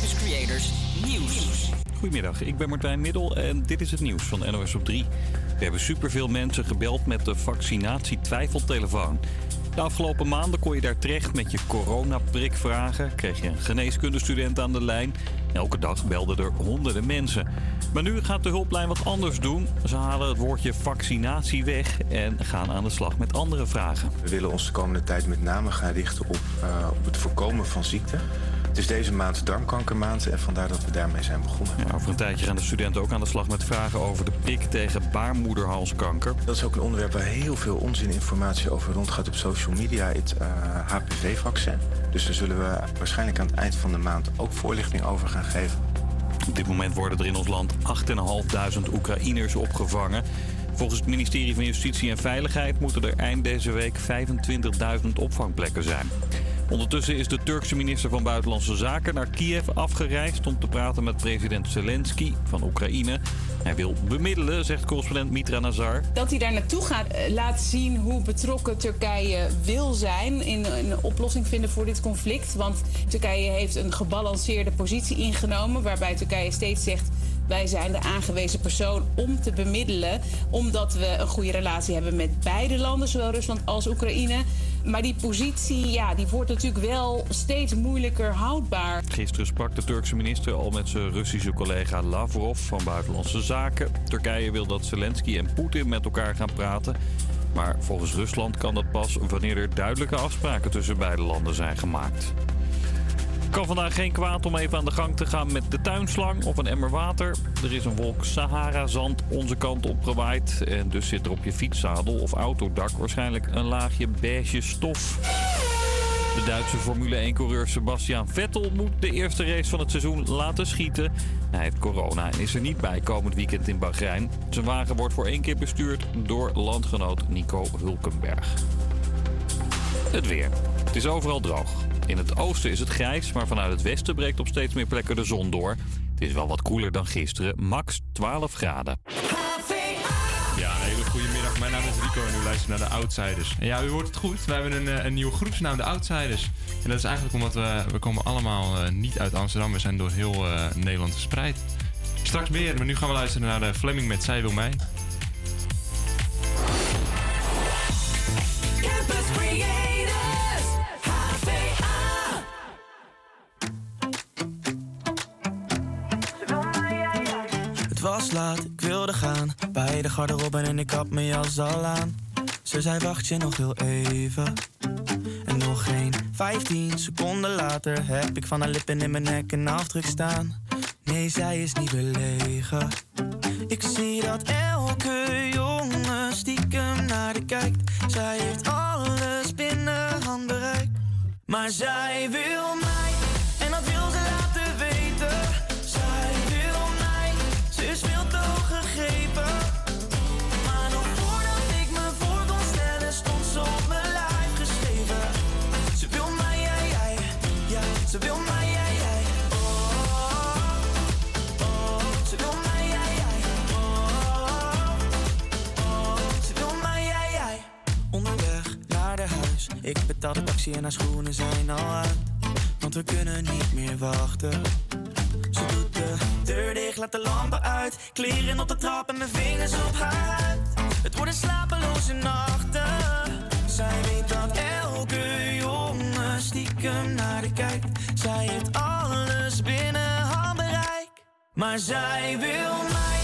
Creators Nieuws. Goedemiddag, ik ben Martijn Middel en dit is het nieuws van NOS op 3. We hebben superveel mensen gebeld met de vaccinatie-twijfeltelefoon. De afgelopen maanden kon je daar terecht met je coronaprikvragen. Kreeg je een geneeskundestudent aan de lijn. Elke dag belden er honderden mensen. Maar nu gaat de hulplijn wat anders doen. Ze halen het woordje vaccinatie weg en gaan aan de slag met andere vragen. We willen ons de komende tijd met name gaan richten op, uh, op het voorkomen van ziekte. Het is deze maand darmkankermaand en vandaar dat we daarmee zijn begonnen. Ja, over een tijdje gaan de studenten ook aan de slag met vragen over de prik tegen baarmoederhalskanker. Dat is ook een onderwerp waar heel veel onzininformatie over rondgaat op social media, het uh, HPV-vaccin. Dus daar zullen we waarschijnlijk aan het eind van de maand ook voorlichting over gaan Op dit moment worden er in ons land 8.500 Oekraïners opgevangen. Volgens het ministerie van Justitie en Veiligheid moeten er eind deze week 25.000 opvangplekken zijn. Ondertussen is de Turkse minister van Buitenlandse Zaken naar Kiev afgereisd om te praten met president Zelensky van Oekraïne. Hij wil bemiddelen, zegt correspondent Mitra Nazar. Dat hij daar naartoe gaat eh, laat zien hoe betrokken Turkije wil zijn in een oplossing vinden voor dit conflict. Want Turkije heeft een gebalanceerde positie ingenomen, waarbij Turkije steeds zegt wij zijn de aangewezen persoon om te bemiddelen, omdat we een goede relatie hebben met beide landen, zowel Rusland als Oekraïne. Maar die positie ja, die wordt natuurlijk wel steeds moeilijker houdbaar. Gisteren sprak de Turkse minister al met zijn Russische collega Lavrov van Buitenlandse Zaken. Turkije wil dat Zelensky en Poetin met elkaar gaan praten. Maar volgens Rusland kan dat pas wanneer er duidelijke afspraken tussen beide landen zijn gemaakt. Kan vandaag geen kwaad om even aan de gang te gaan met de tuinslang of een emmer water. Er is een wolk Sahara-zand onze kant op gewaaid. En dus zit er op je fietszadel of autodak waarschijnlijk een laagje beige stof. De Duitse Formule 1-coureur Sebastian Vettel moet de eerste race van het seizoen laten schieten. Hij heeft corona en is er niet bij komend weekend in Bahrein. Zijn wagen wordt voor één keer bestuurd door landgenoot Nico Hulkenberg. Het weer. Het is overal droog. In het oosten is het grijs, maar vanuit het westen breekt op steeds meer plekken de zon door. Het is wel wat koeler dan gisteren, max 12 graden. Ja, een hele goede middag. Mijn naam is Rico en u luistert naar de Outsiders. En ja, u hoort het goed. We hebben een, eh, een nieuwe groepsnaam, de Outsiders. En dat is eigenlijk omdat we, we komen allemaal uh, niet uit Amsterdam. We zijn door heel uh, Nederland verspreid. Straks meer, maar nu gaan we luisteren naar de Fleming met Zij wil mij. Campus Creators, ik wilde gaan. Bij de garderobe en ik had mijn jas al aan. Ze zei wacht je nog heel even. En nog geen 15 seconden later heb ik van haar lippen in mijn nek een afdruk staan. Nee, zij is niet belegen. Ik zie dat elke jongen stiekem naar de kijkt. Zij heeft alles binnen handbereik. Maar zij wil mij, ik betaal de taxi en haar schoenen zijn al uit. Want we kunnen niet meer wachten. Ze doet de deur dicht, laat de lampen uit. Kleren op de trap en mijn vingers op haar huid. Het worden slapeloze nachten. Zij weet dat elke jongen stiekem naar de kijkt. Zij heeft alles binnen handbereik. Maar zij wil mij,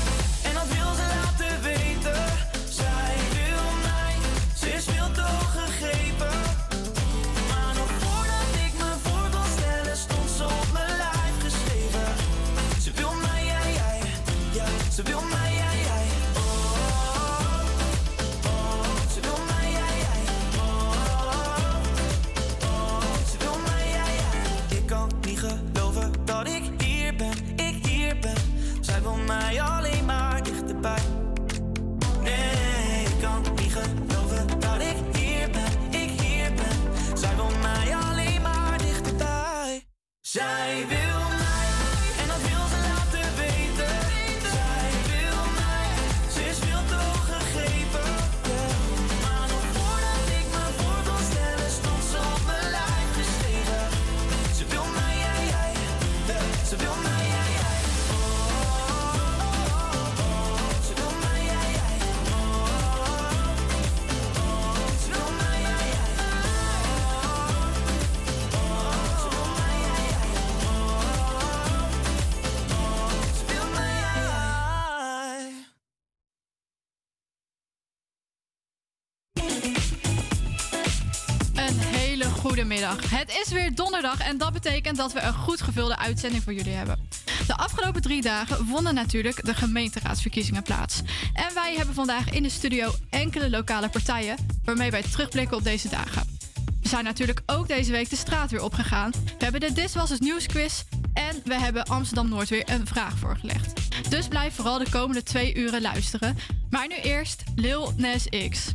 Het is weer donderdag en dat betekent dat we een goed gevulde uitzending voor jullie hebben. De afgelopen drie dagen vonden natuurlijk de gemeenteraadsverkiezingen plaats. En wij hebben vandaag in de studio enkele lokale partijen waarmee wij terugblikken op deze dagen. We zijn natuurlijk ook deze week de straat weer opgegaan. We hebben de This Was Nieuwsquiz en we hebben Amsterdam Noord weer een vraag voorgelegd. Dus blijf vooral de komende twee uren luisteren. Maar nu eerst Lil Nas X.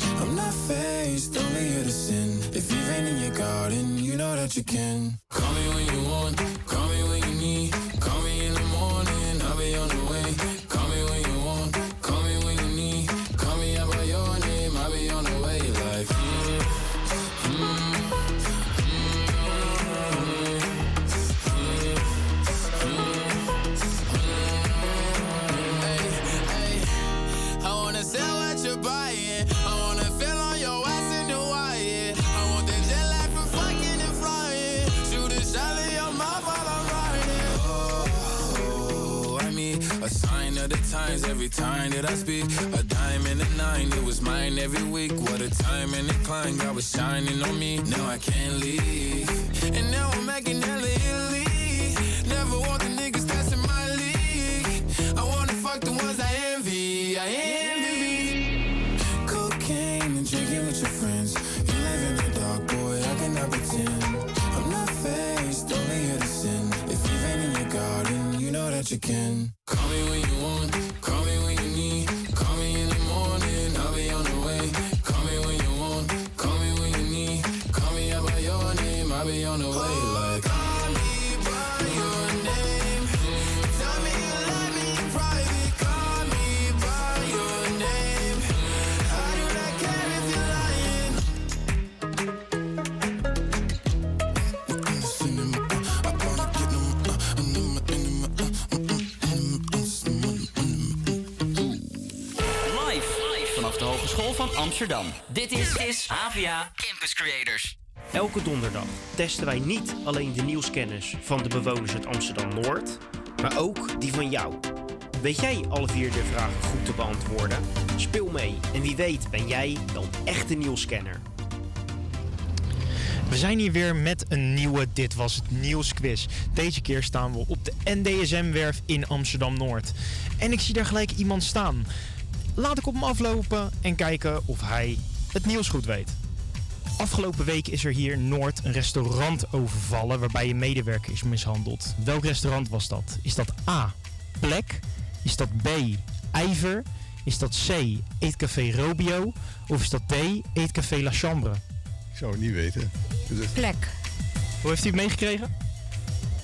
I'm not faced, only here to sin. If you've in your garden, you know that you can. Call me when you want, call me when you every time that I speak. A dime and a nine, it was mine every week. What a time and climb, God was shining on me. Now I can't leave. And now I'm making hella Italy. Never want the niggas that's my league. I wanna fuck the ones I envy. I envy. Cocaine and drinking with your friends. You live in the dark, boy, I cannot pretend. I'm not faced, only sin. If you've been in your garden, you know that you can. Amsterdam. Dit is, is HVA Campus Creators. Elke donderdag testen wij niet alleen de nieuwskennis van de bewoners uit Amsterdam-Noord, maar ook die van jou. Weet jij alle vier de vragen goed te beantwoorden? Speel mee en wie weet ben jij wel een echte nieuwscanner. We zijn hier weer met een nieuwe Dit Was Het Nieuwsquiz. Deze keer staan we op de NDSM-werf in Amsterdam-Noord. En ik zie daar gelijk iemand staan. Laat ik op hem aflopen en kijken of hij het nieuws goed weet. Afgelopen week is er hier in Noord een restaurant overvallen waarbij een medewerker is mishandeld. Welk restaurant was dat? Is dat A. Plek? Is dat B. Ijver? Is dat C. Eetcafé Robio? Of is dat D. Eetcafé La Chambre? Ik zou het niet weten. Plek. Hoe heeft u het meegekregen?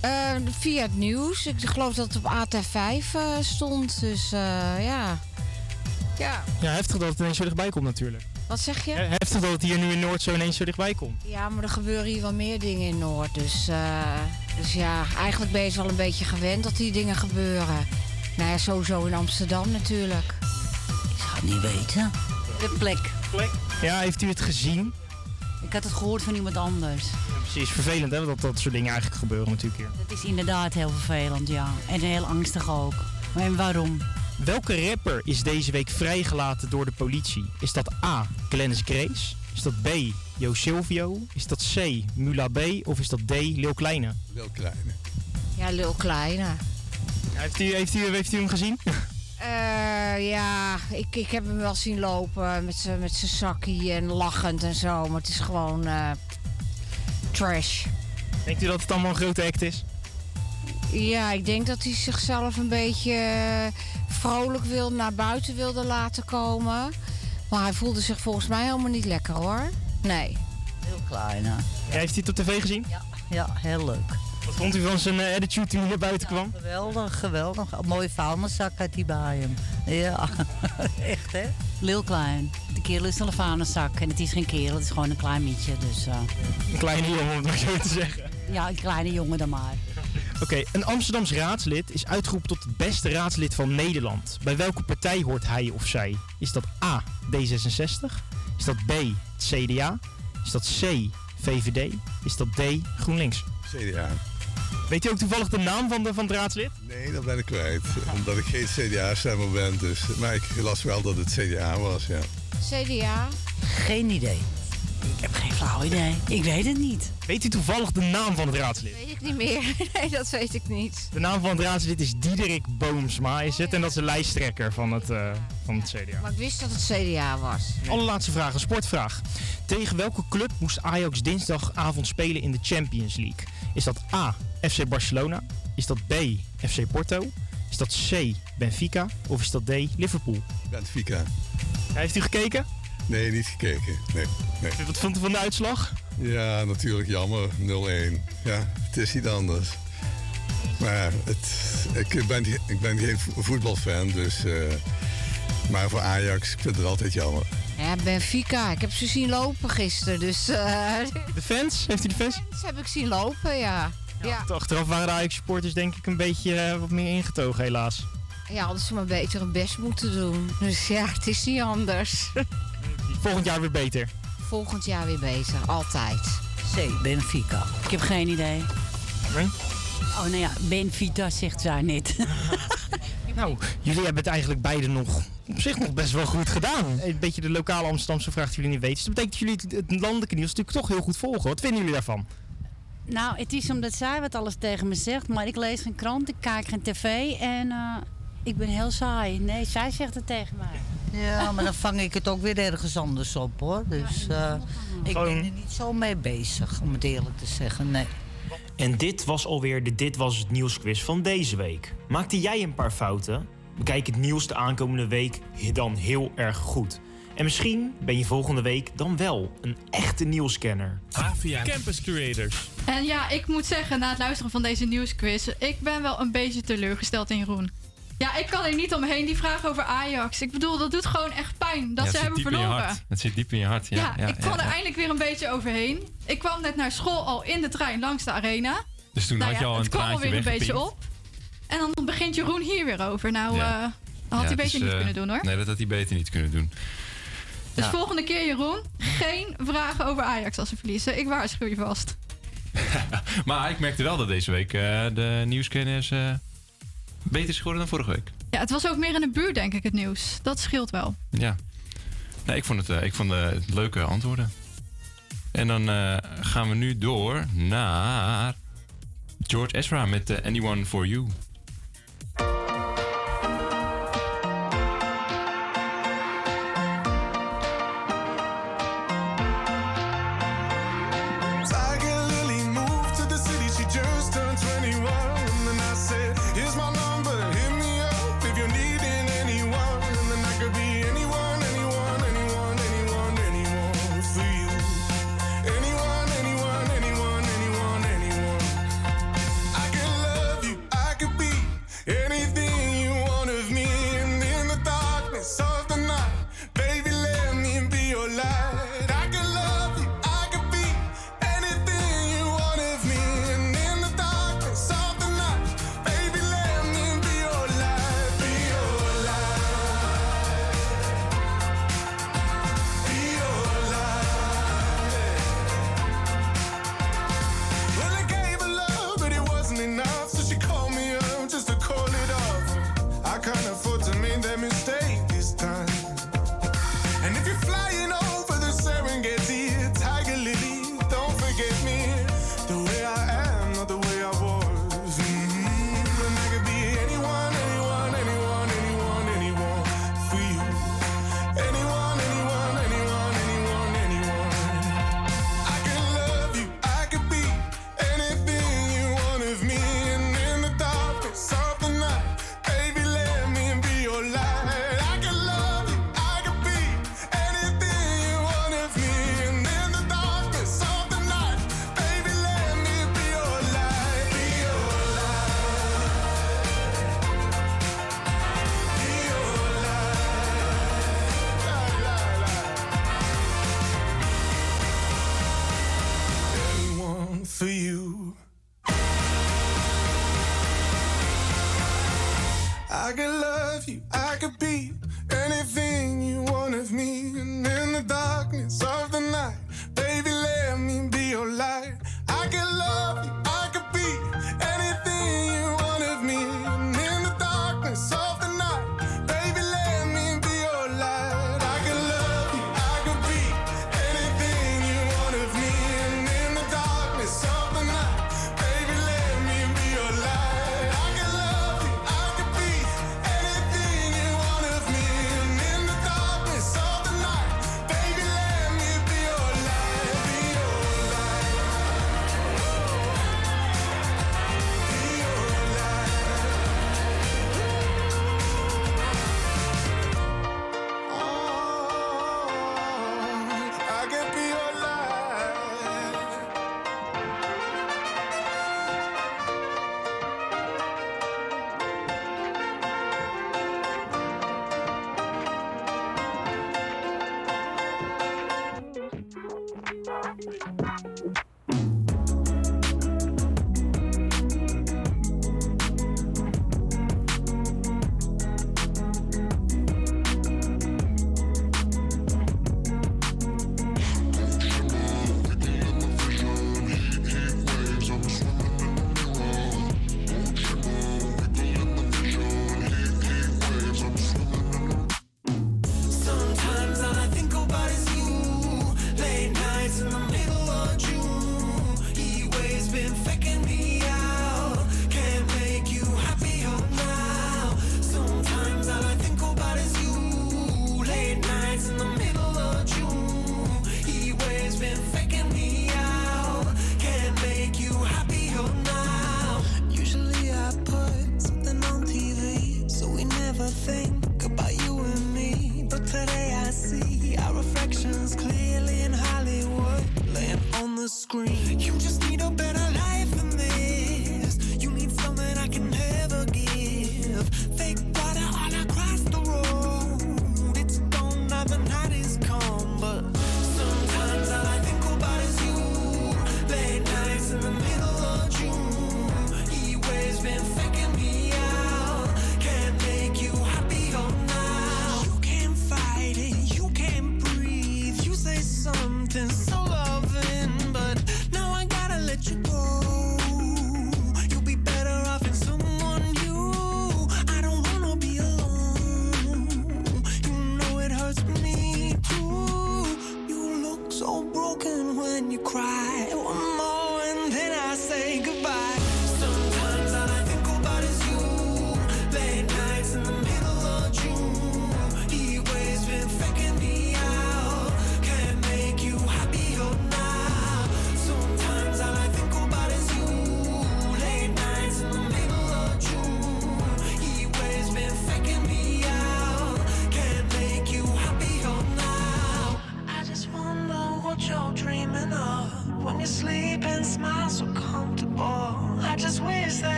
Eh, via het nieuws. Ik geloof dat het op AT5 eh, stond. Dus eh, ja. Ja. Ja, heftig dat het ineens zo dichtbij komt natuurlijk. Wat zeg je? Ja, Heftig dat het hier nu in Noord zo ineens zo dichtbij komt. Ja, maar er gebeuren hier wel meer dingen in Noord. Dus, eh, dus ja, eigenlijk ben je wel een beetje gewend dat die dingen gebeuren. Nou ja, sowieso in Amsterdam natuurlijk. Ik zou het niet weten. De plek. Plek? Ja, heeft u het gezien? Ik had het gehoord van iemand anders. Precies, vervelend hè, dat dat soort dingen eigenlijk gebeuren natuurlijk hier. Het is inderdaad heel vervelend, ja. En heel angstig ook. Maar en waarom? Welke rapper is deze week vrijgelaten door de politie? Is dat A. Glennis Grace? Is dat B. Jo Silvio? Is dat C. Mula B? Of is dat D. Lil Kleine? Wel kleine. Ja, Lil Kleine. Heeft u, heeft u, heeft u hem gezien? Eh, ja, ik, ik heb hem wel zien lopen met zijn met zijn zakkie en lachend en zo. Maar het is gewoon eh, trash. Denkt u dat het allemaal een grote act is? Ja, ik denk dat hij zichzelf een beetje eh, vrolijk wil naar buiten wilde laten komen. Maar hij voelde zich volgens mij helemaal niet lekker hoor. Nee. Heel klein, hè? Ja, heeft u het op tv gezien? Ja, ja heel leuk. Wat vond u van zijn eh, attitude toen hij naar buiten kwam? Geweldig, geweldig. Een mooie vuilniszak had hij bij hem. Ja, echt hè? Lil klein. De kerel is een vuilniszak. En het is geen kerel, het is gewoon een klein mietje. Dus, eh, Een kleine jongen, om het maar zo te zeggen. ja, een kleine jongen dan maar. Oké, een Amsterdams raadslid is uitgeroepen tot het beste raadslid van Nederland. Bij welke partij hoort hij of zij? Is dat A, D66? Is dat B, het CDA? Is dat C, VVD? Is dat D, GroenLinks? CDA. Weet u ook toevallig de naam van, de, van het raadslid? Nee, dat ben ik kwijt. Omdat ik geen CDA-stemmer ben. Dus. Maar ik las wel dat het CDA was, ja. CDA. Geen idee. Ik heb geen flauw idee. Ik weet het niet. Weet u toevallig de naam van het raadslid? Weet ik niet meer. Nee, dat weet ik niet. De naam van het raadslid is Diederik Boomsma is het. En dat is de lijsttrekker van het, eh, van het CDA. Maar ik wist dat het CDA was. Allerlaatste vraag, een sportvraag. Tegen welke club moest Ajax dinsdagavond spelen in de Champions League? Is dat A, FC Barcelona? Is dat B, FC Porto? Is dat C, Benfica? Of is dat D, Liverpool? Benfica. Heeft u gekeken? Nee, niet gekeken. Nee, nee. Wat vond u van de uitslag? Ja, natuurlijk jammer. 0-1. Ja, het is niet anders. Maar het, ik, ben, ik ben geen vo- voetbalfan, dus... eh, maar voor Ajax, ik vind het altijd jammer. Ja, Benfica. Ik heb ze zien lopen gisteren, dus... eh, De fans? Heeft u de fans? Ze heb ik zien lopen, ja. Ja, Achteraf waren de Ajax-supporters denk ik een beetje eh, wat meer ingetogen helaas. ja hadden ze maar beter hun best moeten doen. Dus ja, het is niet anders. Volgend jaar weer beter. Volgend jaar weer bezig, altijd. C, Benfica. Ik heb geen idee. Nee? Oh, nou ja, Benfica zegt zij net. Nou, jullie hebben het eigenlijk beide nog op zich nog best wel goed gedaan. Een beetje de lokale Amsterdamse vraag die jullie niet weten. Dus dat betekent dat jullie het- het landelijke nieuws natuurlijk toch heel goed volgen. Wat vinden jullie daarvan? nou, het is omdat zij wat alles tegen me zegt. Maar ik lees geen krant, ik kijk geen tv. En eh, ik ben heel saai. Nee, zij zegt het tegen mij. Ja, maar dan vang ik het ook weer ergens anders op hoor. Dus eh, ik ben er niet zo mee bezig, om het eerlijk te zeggen. Nee. En dit was alweer de Dit Was Het Nieuwsquiz van deze week. Maakte jij een paar fouten? Bekijk het nieuws de aankomende week dan heel erg goed. En misschien ben je volgende week dan wel een echte nieuwscanner. Avia Campus Creators. En ja, ik moet zeggen, na het luisteren van deze nieuwsquiz, ik ben wel een beetje teleurgesteld in Jeroen. Ja, ik kan er niet omheen. Die vraag over Ajax. Ik bedoel, dat doet gewoon echt pijn dat Ja, ze hebben verloren. Het zit diep in je hart. Ja, Ja, ik kwam er eindelijk weer een beetje overheen. Ik kwam net naar school al in de trein langs de arena. Dus toen Nou had je al een het kwam alweer een beetje op. En dan begint Jeroen hier weer over. Nou, eh, dat had hij beter is, niet eh, kunnen doen hoor. Nee, dat had hij beter niet kunnen doen. Dus volgende keer, Jeroen, geen vragen over Ajax als ze verliezen. Ik waarschuw je vast. Maar ik merkte wel dat deze week eh, de nieuwskennis beter is geworden dan vorige week. Ja, het was ook meer in de buurt, denk ik, het nieuws. Dat scheelt wel. Ja. Nee, ik vond het, eh, ik vond eh, het leuke antwoorden. En dan eh, gaan we nu door naar George Ezra met Anyone For You.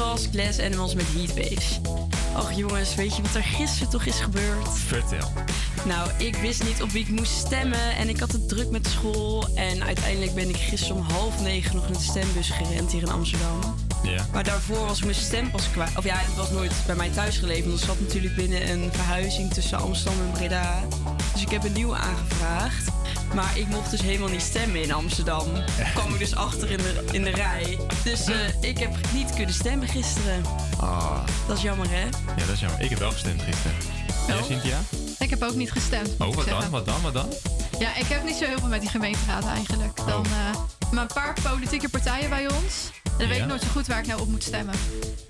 Was Glass Animals met Heatwaves. Och jongens, weet je wat er gisteren toch is gebeurd? Vertel. Nou, ik wist niet op wie ik moest stemmen en ik had het druk met school. En uiteindelijk ben ik gisteren om half negen nog naar de stembus gerend hier in Amsterdam. Ja. Maar daarvoor was ik mijn stempas kwijt. Of ja, het was nooit bij mij thuis geleverd. Want ik zat natuurlijk binnen een verhuizing tussen Amsterdam en Breda. Dus ik heb een nieuwe aangevraagd. Maar ik mocht dus helemaal niet stemmen in Amsterdam. kwam ik dus achter in de, in de rij. Dus eh, ik heb niet kunnen stemmen gisteren. Ah. Dat is jammer, hè? Ja, dat is jammer. Ik heb wel gestemd gisteren. Jij, Cynthia? Ik heb ook niet gestemd. Oh, wat dan? Wat dan? Wat dan? Ja, ik heb niet zo heel veel met die gemeenteraad eigenlijk. Dan, eh, maar een paar politieke partijen bij ons. En dan weet Ja. ik nooit zo goed waar ik nou op moet stemmen.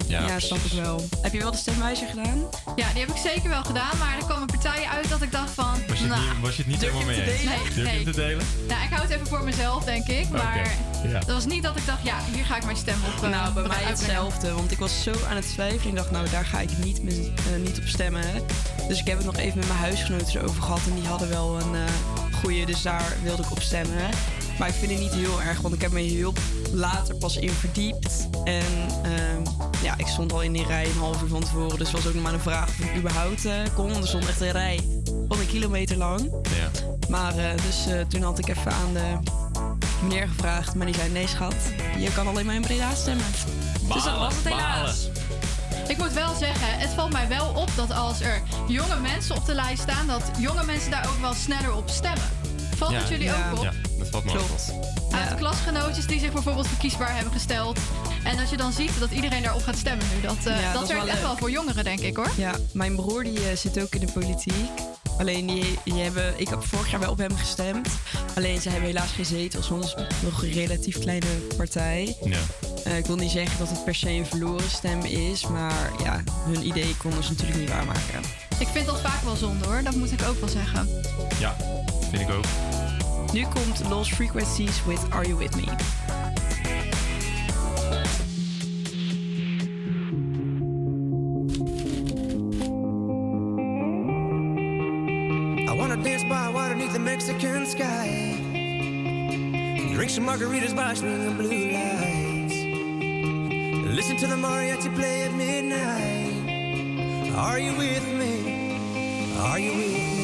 Ja, snap ik wel. Heb je wel de stemwijzer gedaan? Ja, die heb ik zeker wel gedaan. Maar er kwamen partijen uit dat ik dacht van... Was je het nou, niet, was je het niet durf helemaal mee eens? Durf Nee, hem te delen? Nou, ik hou het even voor mezelf, denk ik. Maar ja. dat was niet dat ik dacht, ja, hier ga ik mijn stem op. eh, nou, bij mij hetzelfde. Want ik was zo aan het twijfelen. Ik dacht, nou, daar ga ik niet, met- eh, niet op stemmen. Hè. Dus ik heb het nog even met mijn huisgenoten erover gehad. En die hadden wel een eh goeie, dus daar wilde ik op stemmen. Maar ik vind het niet heel erg, want ik heb me heel later pas in verdiept. En ehm, ja, ik stond al in die rij een half uur van tevoren. Dus het was ook nog maar een vraag of ik überhaupt eh, kon. Er stond echt een rij van een kilometer lang. Ja. Maar eh, dus eh, toen had ik even aan de meneer gevraagd. Maar die zei, nee schat, je kan alleen maar in Breda stemmen. dus dat was het helaas. Ik moet wel zeggen, het valt mij wel op dat als er jonge mensen op de lijst staan, dat jonge mensen daar ook wel sneller op stemmen. Valt het jullie ook op? Ja, dat valt me ook op. Uit klasgenootjes die zich bijvoorbeeld verkiesbaar hebben gesteld. En dat je dan ziet dat iedereen daarop gaat stemmen nu. Dat, eh, Ja, dat, werkt wel echt wel voor jongeren, denk ik hoor. Ja, mijn broer die zit ook in de politiek. Alleen die, die hebben, ik heb vorig jaar wel op hem gestemd. Alleen ze hebben helaas geen zetels, want het is nog een relatief kleine partij. Ja. Eh, ik wil niet zeggen dat het per se een verloren stem is, maar ja, hun idee konden ze natuurlijk niet waarmaken. Ik vind dat vaak wel zonde hoor, dat moet ik ook wel zeggen. Ja, vind ik ook. Nu komt Lost Frequencies with Are You With Me? Margaritas by swinging blue lights. Listen to the mariachi play at midnight. Are you with me? Are you with me?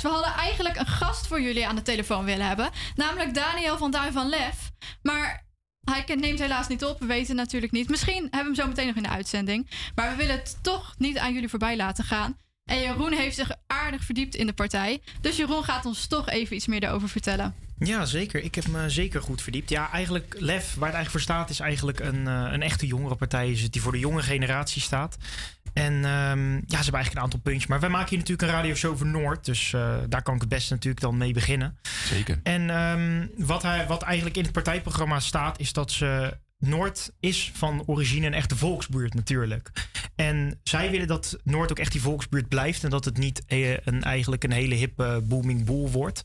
We hadden eigenlijk een gast voor jullie aan de telefoon willen hebben. Namelijk Daniel van Duin van Lef. Maar hij neemt helaas niet op, we weten natuurlijk niet. Misschien hebben we hem zo meteen nog in de uitzending. Maar we willen het toch niet aan jullie voorbij laten gaan. En Jeroen heeft zich aardig verdiept in de partij. Dus Jeroen gaat ons toch even iets meer daarover vertellen. Ja, zeker. Ik heb me zeker goed verdiept. Ja, eigenlijk LEF, waar het eigenlijk voor staat, is eigenlijk een, eh, een echte jongerenpartij. Is die voor de jonge generatie staat. En ehm, ja, ze hebben eigenlijk een aantal puntjes. Maar wij maken hier natuurlijk een radioshow over Noord. Dus eh, daar kan ik het beste natuurlijk dan mee beginnen. Zeker. En ehm, wat, hij, wat eigenlijk in het partijprogramma staat, is dat ze. Noord is van origine een echte volksbuurt natuurlijk. En zij willen dat Noord ook echt die volksbuurt blijft. En dat het niet eh, een, eigenlijk een hele hippe booming boel wordt.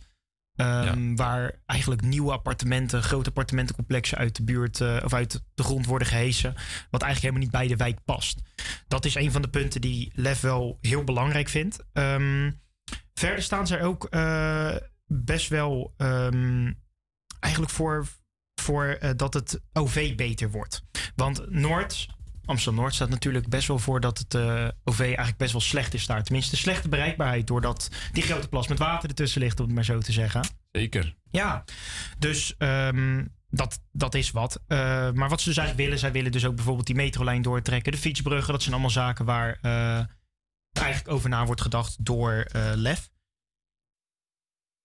Ehm, Waar eigenlijk nieuwe appartementen, grote appartementencomplexen uit de buurt eh, of uit de grond worden gehesen. Wat eigenlijk helemaal niet bij de wijk past. Dat is een van de punten die Lef wel heel belangrijk vindt. Ehm, verder staan zij ook eh, best wel ehm, eigenlijk voor, voor eh, dat het OV beter wordt. Want Noord, Amsterdam Noord staat natuurlijk best wel voor dat het eh, OV eigenlijk best wel slecht is daar. Tenminste, slechte bereikbaarheid doordat die grote plas met water ertussen ligt, om het maar zo te zeggen. Zeker. Ja, dus ehm, dat, dat is wat. Eh, maar wat ze dus eigenlijk willen, zij willen dus ook bijvoorbeeld die metrolijn doortrekken, de fietsbruggen, dat zijn allemaal zaken waar eh, eigenlijk over na wordt gedacht door LEF.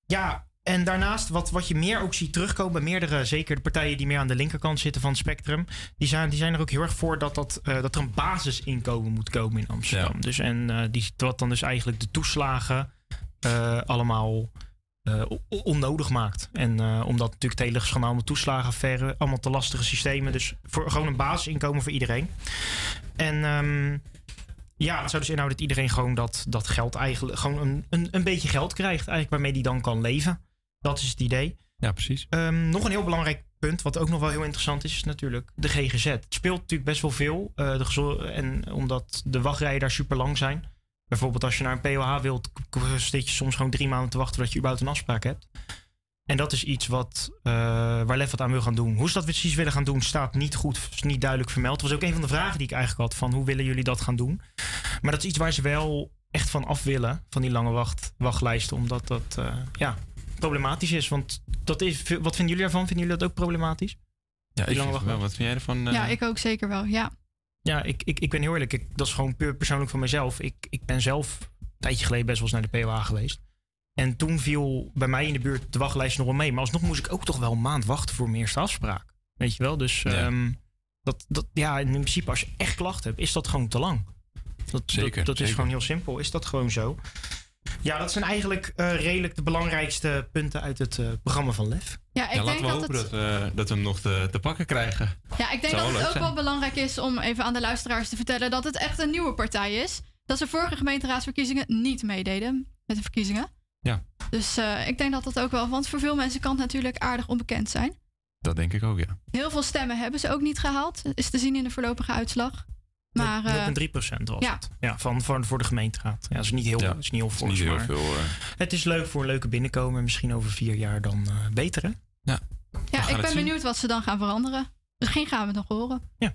Ja, En daarnaast, wat, wat je meer ook ziet terugkomen bij meerdere, zeker de partijen die meer aan de linkerkant zitten van het spectrum, die zijn, die zijn er ook heel erg voor dat, dat, eh, dat er een basisinkomen moet komen in Amsterdam. Dus en eh, die, wat dan dus eigenlijk de toeslagen eh, allemaal onnodig maakt. En omdat natuurlijk het hele schandaal met toeslagenaffaire, allemaal te lastige systemen. Dus voor gewoon een basisinkomen voor iedereen. En ehm, ja, dat zou dus inhouden dat iedereen gewoon dat, dat geld eigenlijk, gewoon een, een, een beetje geld krijgt eigenlijk waarmee die dan kan leven. Dat is het idee. Ja, precies. Ehm, nog een heel belangrijk punt, wat ook nog wel heel interessant is, is natuurlijk de GGZ. Het speelt natuurlijk best wel veel. eh, de en omdat de wachtrijen daar super lang zijn. Bijvoorbeeld als je naar een POH wilt, zit je soms gewoon drie maanden te wachten voordat je überhaupt een afspraak hebt. En dat is iets wat, eh, waar Lef wat aan wil gaan doen. Hoe ze dat precies willen gaan doen, staat niet goed, is niet duidelijk vermeld. Dat was ook een van de vragen die ik eigenlijk had, van hoe willen jullie dat gaan doen? Maar dat is iets waar ze wel echt van af willen, van die lange wacht, wachtlijsten. Omdat dat, eh, ja, problematisch is. Want dat is, wat vinden jullie daarvan? Vinden jullie dat ook problematisch? Ja, ik vind wel. Wat vind jij ervan? eh? Ja, ik ook zeker wel. Ja. Ja, ik, ik, ik ben heel eerlijk. Ik, dat is gewoon puur persoonlijk van mezelf. Ik, ik ben zelf een tijdje geleden best wel eens naar de POA geweest. En toen viel bij mij in de buurt de wachtlijst nog wel mee. Maar alsnog moest ik ook toch wel een maand wachten voor mijn eerste afspraak. Weet je wel? Dus ehm, dat, dat, ja, in principe als je echt klachten hebt, is dat gewoon te lang. Dat, Zeker, Dat, dat is gewoon heel simpel. Is dat gewoon zo? Ja, dat zijn eigenlijk eh, redelijk de belangrijkste punten uit het eh, programma van LEF. Ja, ik Ja, denk laten we dat hopen het- dat, eh, dat we hem nog te, te pakken krijgen. Ja, ik denk Zou dat het ook zijn. wel belangrijk is om even aan de luisteraars te vertellen dat het echt een nieuwe partij is. Dat ze vorige gemeenteraadsverkiezingen niet meededen met de verkiezingen. Ja. Dus eh, ik denk dat dat ook wel, want voor veel mensen kan het natuurlijk aardig onbekend zijn. Dat denk ik ook, ja. Heel veel stemmen hebben ze ook niet gehaald, is te zien in de voorlopige uitslag. Maar eh, 0,3 procent was ja. het. Ja, van, van, voor de gemeenteraad. Ja, dat is niet heel, Ja, is niet heel is fors, niet heel maar veel, eh. Het is leuk voor een leuke binnenkomen. en Misschien over vier jaar dan eh, beter, hè? Ja. ja, ik ben benieuwd wat ze dan gaan veranderen. Misschien gaan we het nog horen. Ja.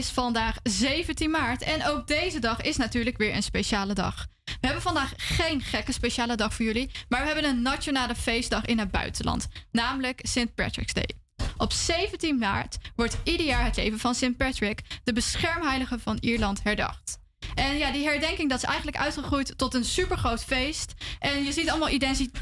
Is vandaag 17 maart en ook deze dag is natuurlijk weer een speciale dag. We hebben vandaag geen gekke speciale dag voor jullie, maar we hebben een nationale feestdag in het buitenland, namelijk St. Patrick's Day. Op 17 maart wordt ieder jaar het leven van St. Patrick, de beschermheilige van Ierland, herdacht. En ja, die herdenking dat is eigenlijk uitgegroeid tot een supergroot feest. En je ziet allemaal identi- eh,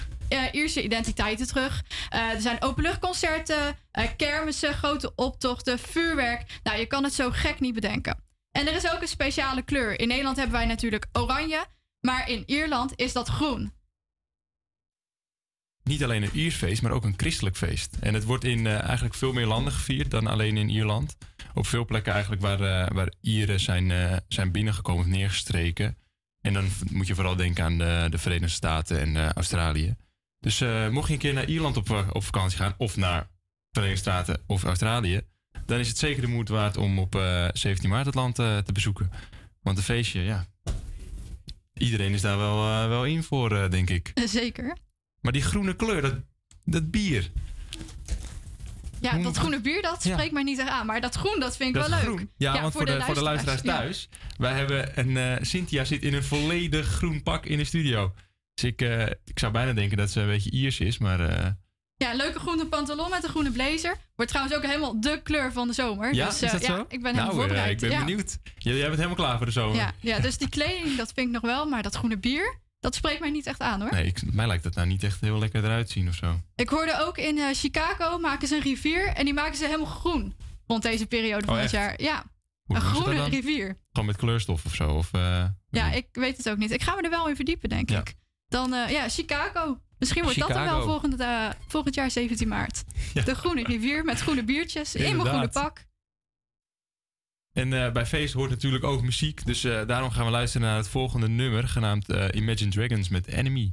Ierse identiteiten terug. Eh, er zijn openluchtconcerten, eh, kermissen, grote optochten, vuurwerk. Nou, je kan het zo gek niet bedenken. En er is ook een speciale kleur. In Nederland hebben wij natuurlijk oranje, maar in Ierland is dat groen. Niet alleen een Iers feest, maar ook een christelijk feest. En het wordt in eh, eigenlijk veel meer landen gevierd dan alleen in Ierland. Op veel plekken eigenlijk waar, eh, waar Ieren zijn, eh, zijn binnengekomen of neergestreken. En dan moet je vooral denken aan de, de Verenigde Staten en eh, Australië. Dus eh, mocht je een keer naar Ierland op, eh, op vakantie gaan, of naar Verenigde Staten of Australië, dan is het zeker de moeite waard om op eh, 17 maart het land eh, te bezoeken. Want een feestje, ja. Iedereen is daar wel, eh, wel in voor, eh, denk ik. Zeker. Maar die groene kleur, dat, dat bier. Ja, dat groene bier, dat Ja. spreekt mij niet echt aan. Maar dat groen, dat vind ik Dat wel leuk. Ja, want voor de, voor de luisteraars ja. thuis. Wij hebben een. eh, Cynthia zit in een volledig groen pak in de studio. Dus ik, eh, ik zou bijna denken dat ze een beetje Iers is, maar. eh, Ja, leuke groene pantalon met een groene blazer. Wordt trouwens ook helemaal de kleur van de zomer. ja, dus, is eh, dat ja, zo? ik ben nou, helemaal eh, voorbereid. ik ben ja. benieuwd. Jij, jij bent helemaal klaar voor de zomer. Ja, ja, dus die kleding, dat vind ik nog wel. Maar dat groene bier, dat spreekt mij niet echt aan hoor. Nee, ik, mij lijkt het nou niet echt heel lekker eruit zien of zo. Ik hoorde ook in Chicago maken ze een rivier. En die maken ze helemaal groen. Rond deze periode van Oh, het jaar. Ja, Hoe een dat groene rivier. Gewoon met kleurstof of zo? Of, Ja, ik weet het ook niet. Ik ga me er wel in verdiepen, denk ik. Dan, eh, ja, Chicago. Misschien wordt dat dan wel volgend, eh, volgend jaar 17 maart. De groene rivier met groene biertjes in mijn groene pak. En eh, bij feest hoort natuurlijk ook muziek. Dus daarom gaan we luisteren naar het volgende nummer, genaamd Imagine Dragons met Enemy.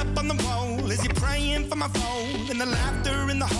Up on the wall as you're praying for my phone. And the laughter in the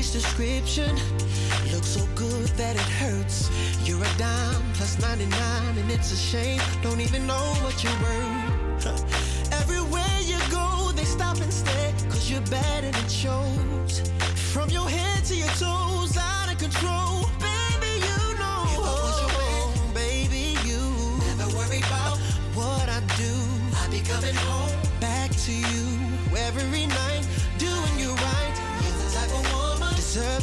beauty's description looks so good that it hurts. You're a dime plus 99, and it's a shame. Don't even know what you're worth.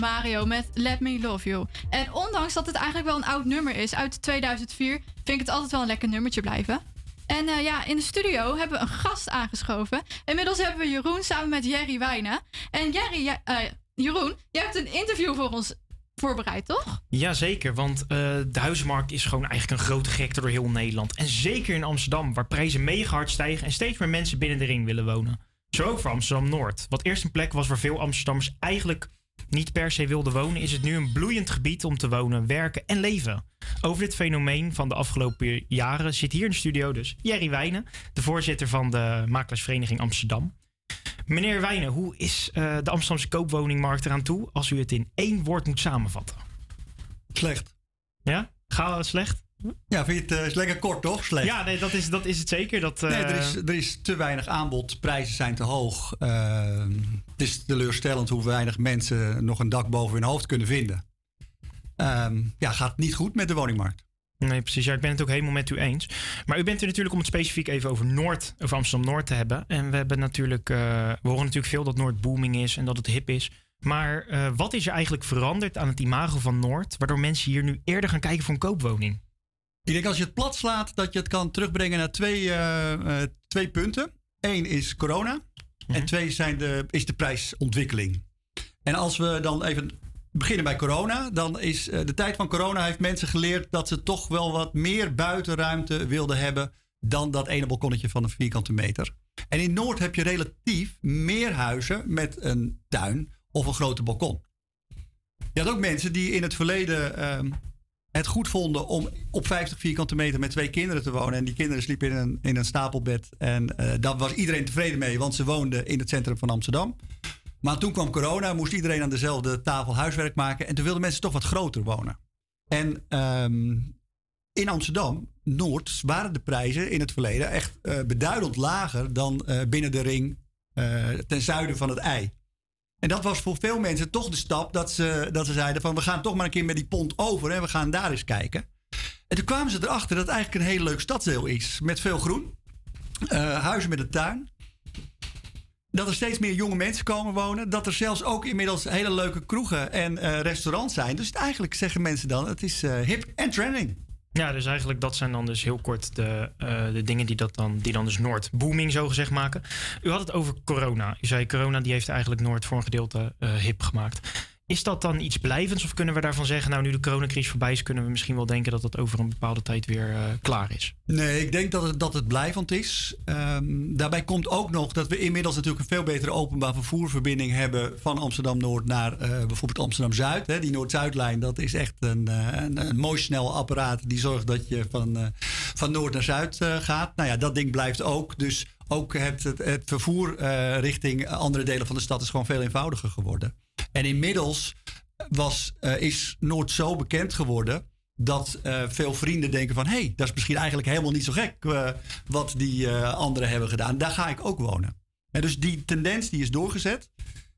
Mario met Let Me Love You. En ondanks dat het eigenlijk wel een oud nummer is uit 2004, vind ik het altijd wel een lekker nummertje blijven. En eh, ja, in de studio hebben we een gast aangeschoven. Inmiddels hebben we Jeroen samen met Jerry Wijnen. En Jerry, eh, Jeroen, jij hebt een interview voor ons voorbereid, toch? Jazeker, want eh, de huizenmarkt is gewoon eigenlijk een grote gekte door heel Nederland. En zeker in Amsterdam, waar prijzen mega hard stijgen en steeds meer mensen binnen de ring willen wonen. Zo ook voor Amsterdam-Noord. Wat eerst een plek was waar veel Amsterdammers eigenlijk niet per se wilden wonen, is het nu een bloeiend gebied om te wonen, werken en leven. Over dit fenomeen van de afgelopen jaren zit hier in de studio dus Jerry Wijnen, de voorzitter van de Makelaarsvereniging Amsterdam. Meneer Wijnen, hoe is eh, de Amsterdamse koopwoningmarkt eraan toe als u het in één woord moet samenvatten? Slecht. Ja? Ga het slecht? Ja, vind je het eh, is lekker kort, toch? Slecht. Ja, nee, dat, is, dat is het zeker. Dat, Nee, er eh, is, er is te weinig aanbod, prijzen zijn te hoog. Eh, het is teleurstellend hoe weinig mensen nog een dak boven hun hoofd kunnen vinden. Ehm, ja, gaat niet goed met de woningmarkt. Nee, precies. Ja, ik ben het ook helemaal met u eens. Maar u bent er natuurlijk om het specifiek even over Noord, over Amsterdam Noord te hebben. En we hebben natuurlijk, eh, we horen natuurlijk veel dat Noord booming is en dat het hip is. Maar eh, wat is er eigenlijk veranderd aan het imago van Noord, waardoor mensen hier nu eerder gaan kijken voor een koopwoning? Ik denk als je het plat slaat, dat je het kan terugbrengen naar twee, eh, twee punten. Eén is corona. En twee zijn de, is de prijsontwikkeling. En als we dan even beginnen bij corona, dan is eh, de tijd van corona heeft mensen geleerd dat ze toch wel wat meer buitenruimte wilden hebben dan dat ene balkonnetje van een vierkante meter. En in Noord heb je relatief meer huizen met een tuin of een grote balkon. Je had ook mensen die in het verleden ehm, het goed vonden om op 50 vierkante meter met twee kinderen te wonen. En die kinderen sliepen in een, in een stapelbed. En eh, daar was iedereen tevreden mee, want ze woonden in het centrum van Amsterdam. Maar toen kwam corona, moest iedereen aan dezelfde tafel huiswerk maken. En toen wilden mensen toch wat groter wonen. En ehm, in Amsterdam, Noord, waren de prijzen in het verleden echt eh, beduidend lager dan eh, binnen de ring ten zuiden van het ei. En dat was voor veel mensen toch de stap dat ze, dat ze zeiden van we gaan toch maar een keer met die pont over en we gaan daar eens kijken. En toen kwamen ze erachter dat het eigenlijk een heel leuk stadsdeel is. Met veel groen, eh, huizen met een tuin. Dat er steeds meer jonge mensen komen wonen. Dat er zelfs ook inmiddels hele leuke kroegen en eh, restaurants zijn. Dus eigenlijk zeggen mensen dan, het is eh, hip en trending. Ja, dus eigenlijk dat zijn dan dus heel kort de, eh, de dingen die, dat dan, die dan dus Noord booming zo gezegd maken. U had het over corona. U zei corona die heeft eigenlijk Noord voor een gedeelte eh, hip gemaakt. Is dat dan iets blijvends of kunnen we daarvan zeggen, nou nu de coronacrisis voorbij is, kunnen we misschien wel denken dat dat over een bepaalde tijd weer eh, klaar is? Nee, ik denk dat het, dat het blijvend is. Ehm, daarbij komt ook nog dat we inmiddels natuurlijk een veel betere openbaar vervoerverbinding hebben van Amsterdam-Noord naar eh, bijvoorbeeld Amsterdam-Zuid. hè. Die Noord-Zuidlijn, dat is echt een, eh, een, een mooi snel apparaat die zorgt dat je van, van Noord naar Zuid gaat. Nou ja, dat ding blijft ook. Dus ook het, het, het vervoer richting andere delen van de stad is gewoon veel eenvoudiger geworden. En inmiddels was, eh, is Noord zo bekend geworden dat eh, veel vrienden denken van... hé, hey, dat is misschien eigenlijk helemaal niet zo gek eh, wat die eh, anderen hebben gedaan. Daar ga ik ook wonen. En dus die tendens die is doorgezet.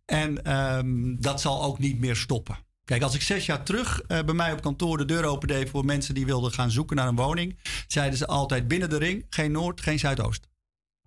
En ehm, dat zal ook niet meer stoppen. Kijk, als ik zes jaar terug eh, bij mij op kantoor de deur opende voor mensen die wilden gaan zoeken naar een woning... zeiden ze altijd binnen de ring, geen Noord, geen Zuidoost.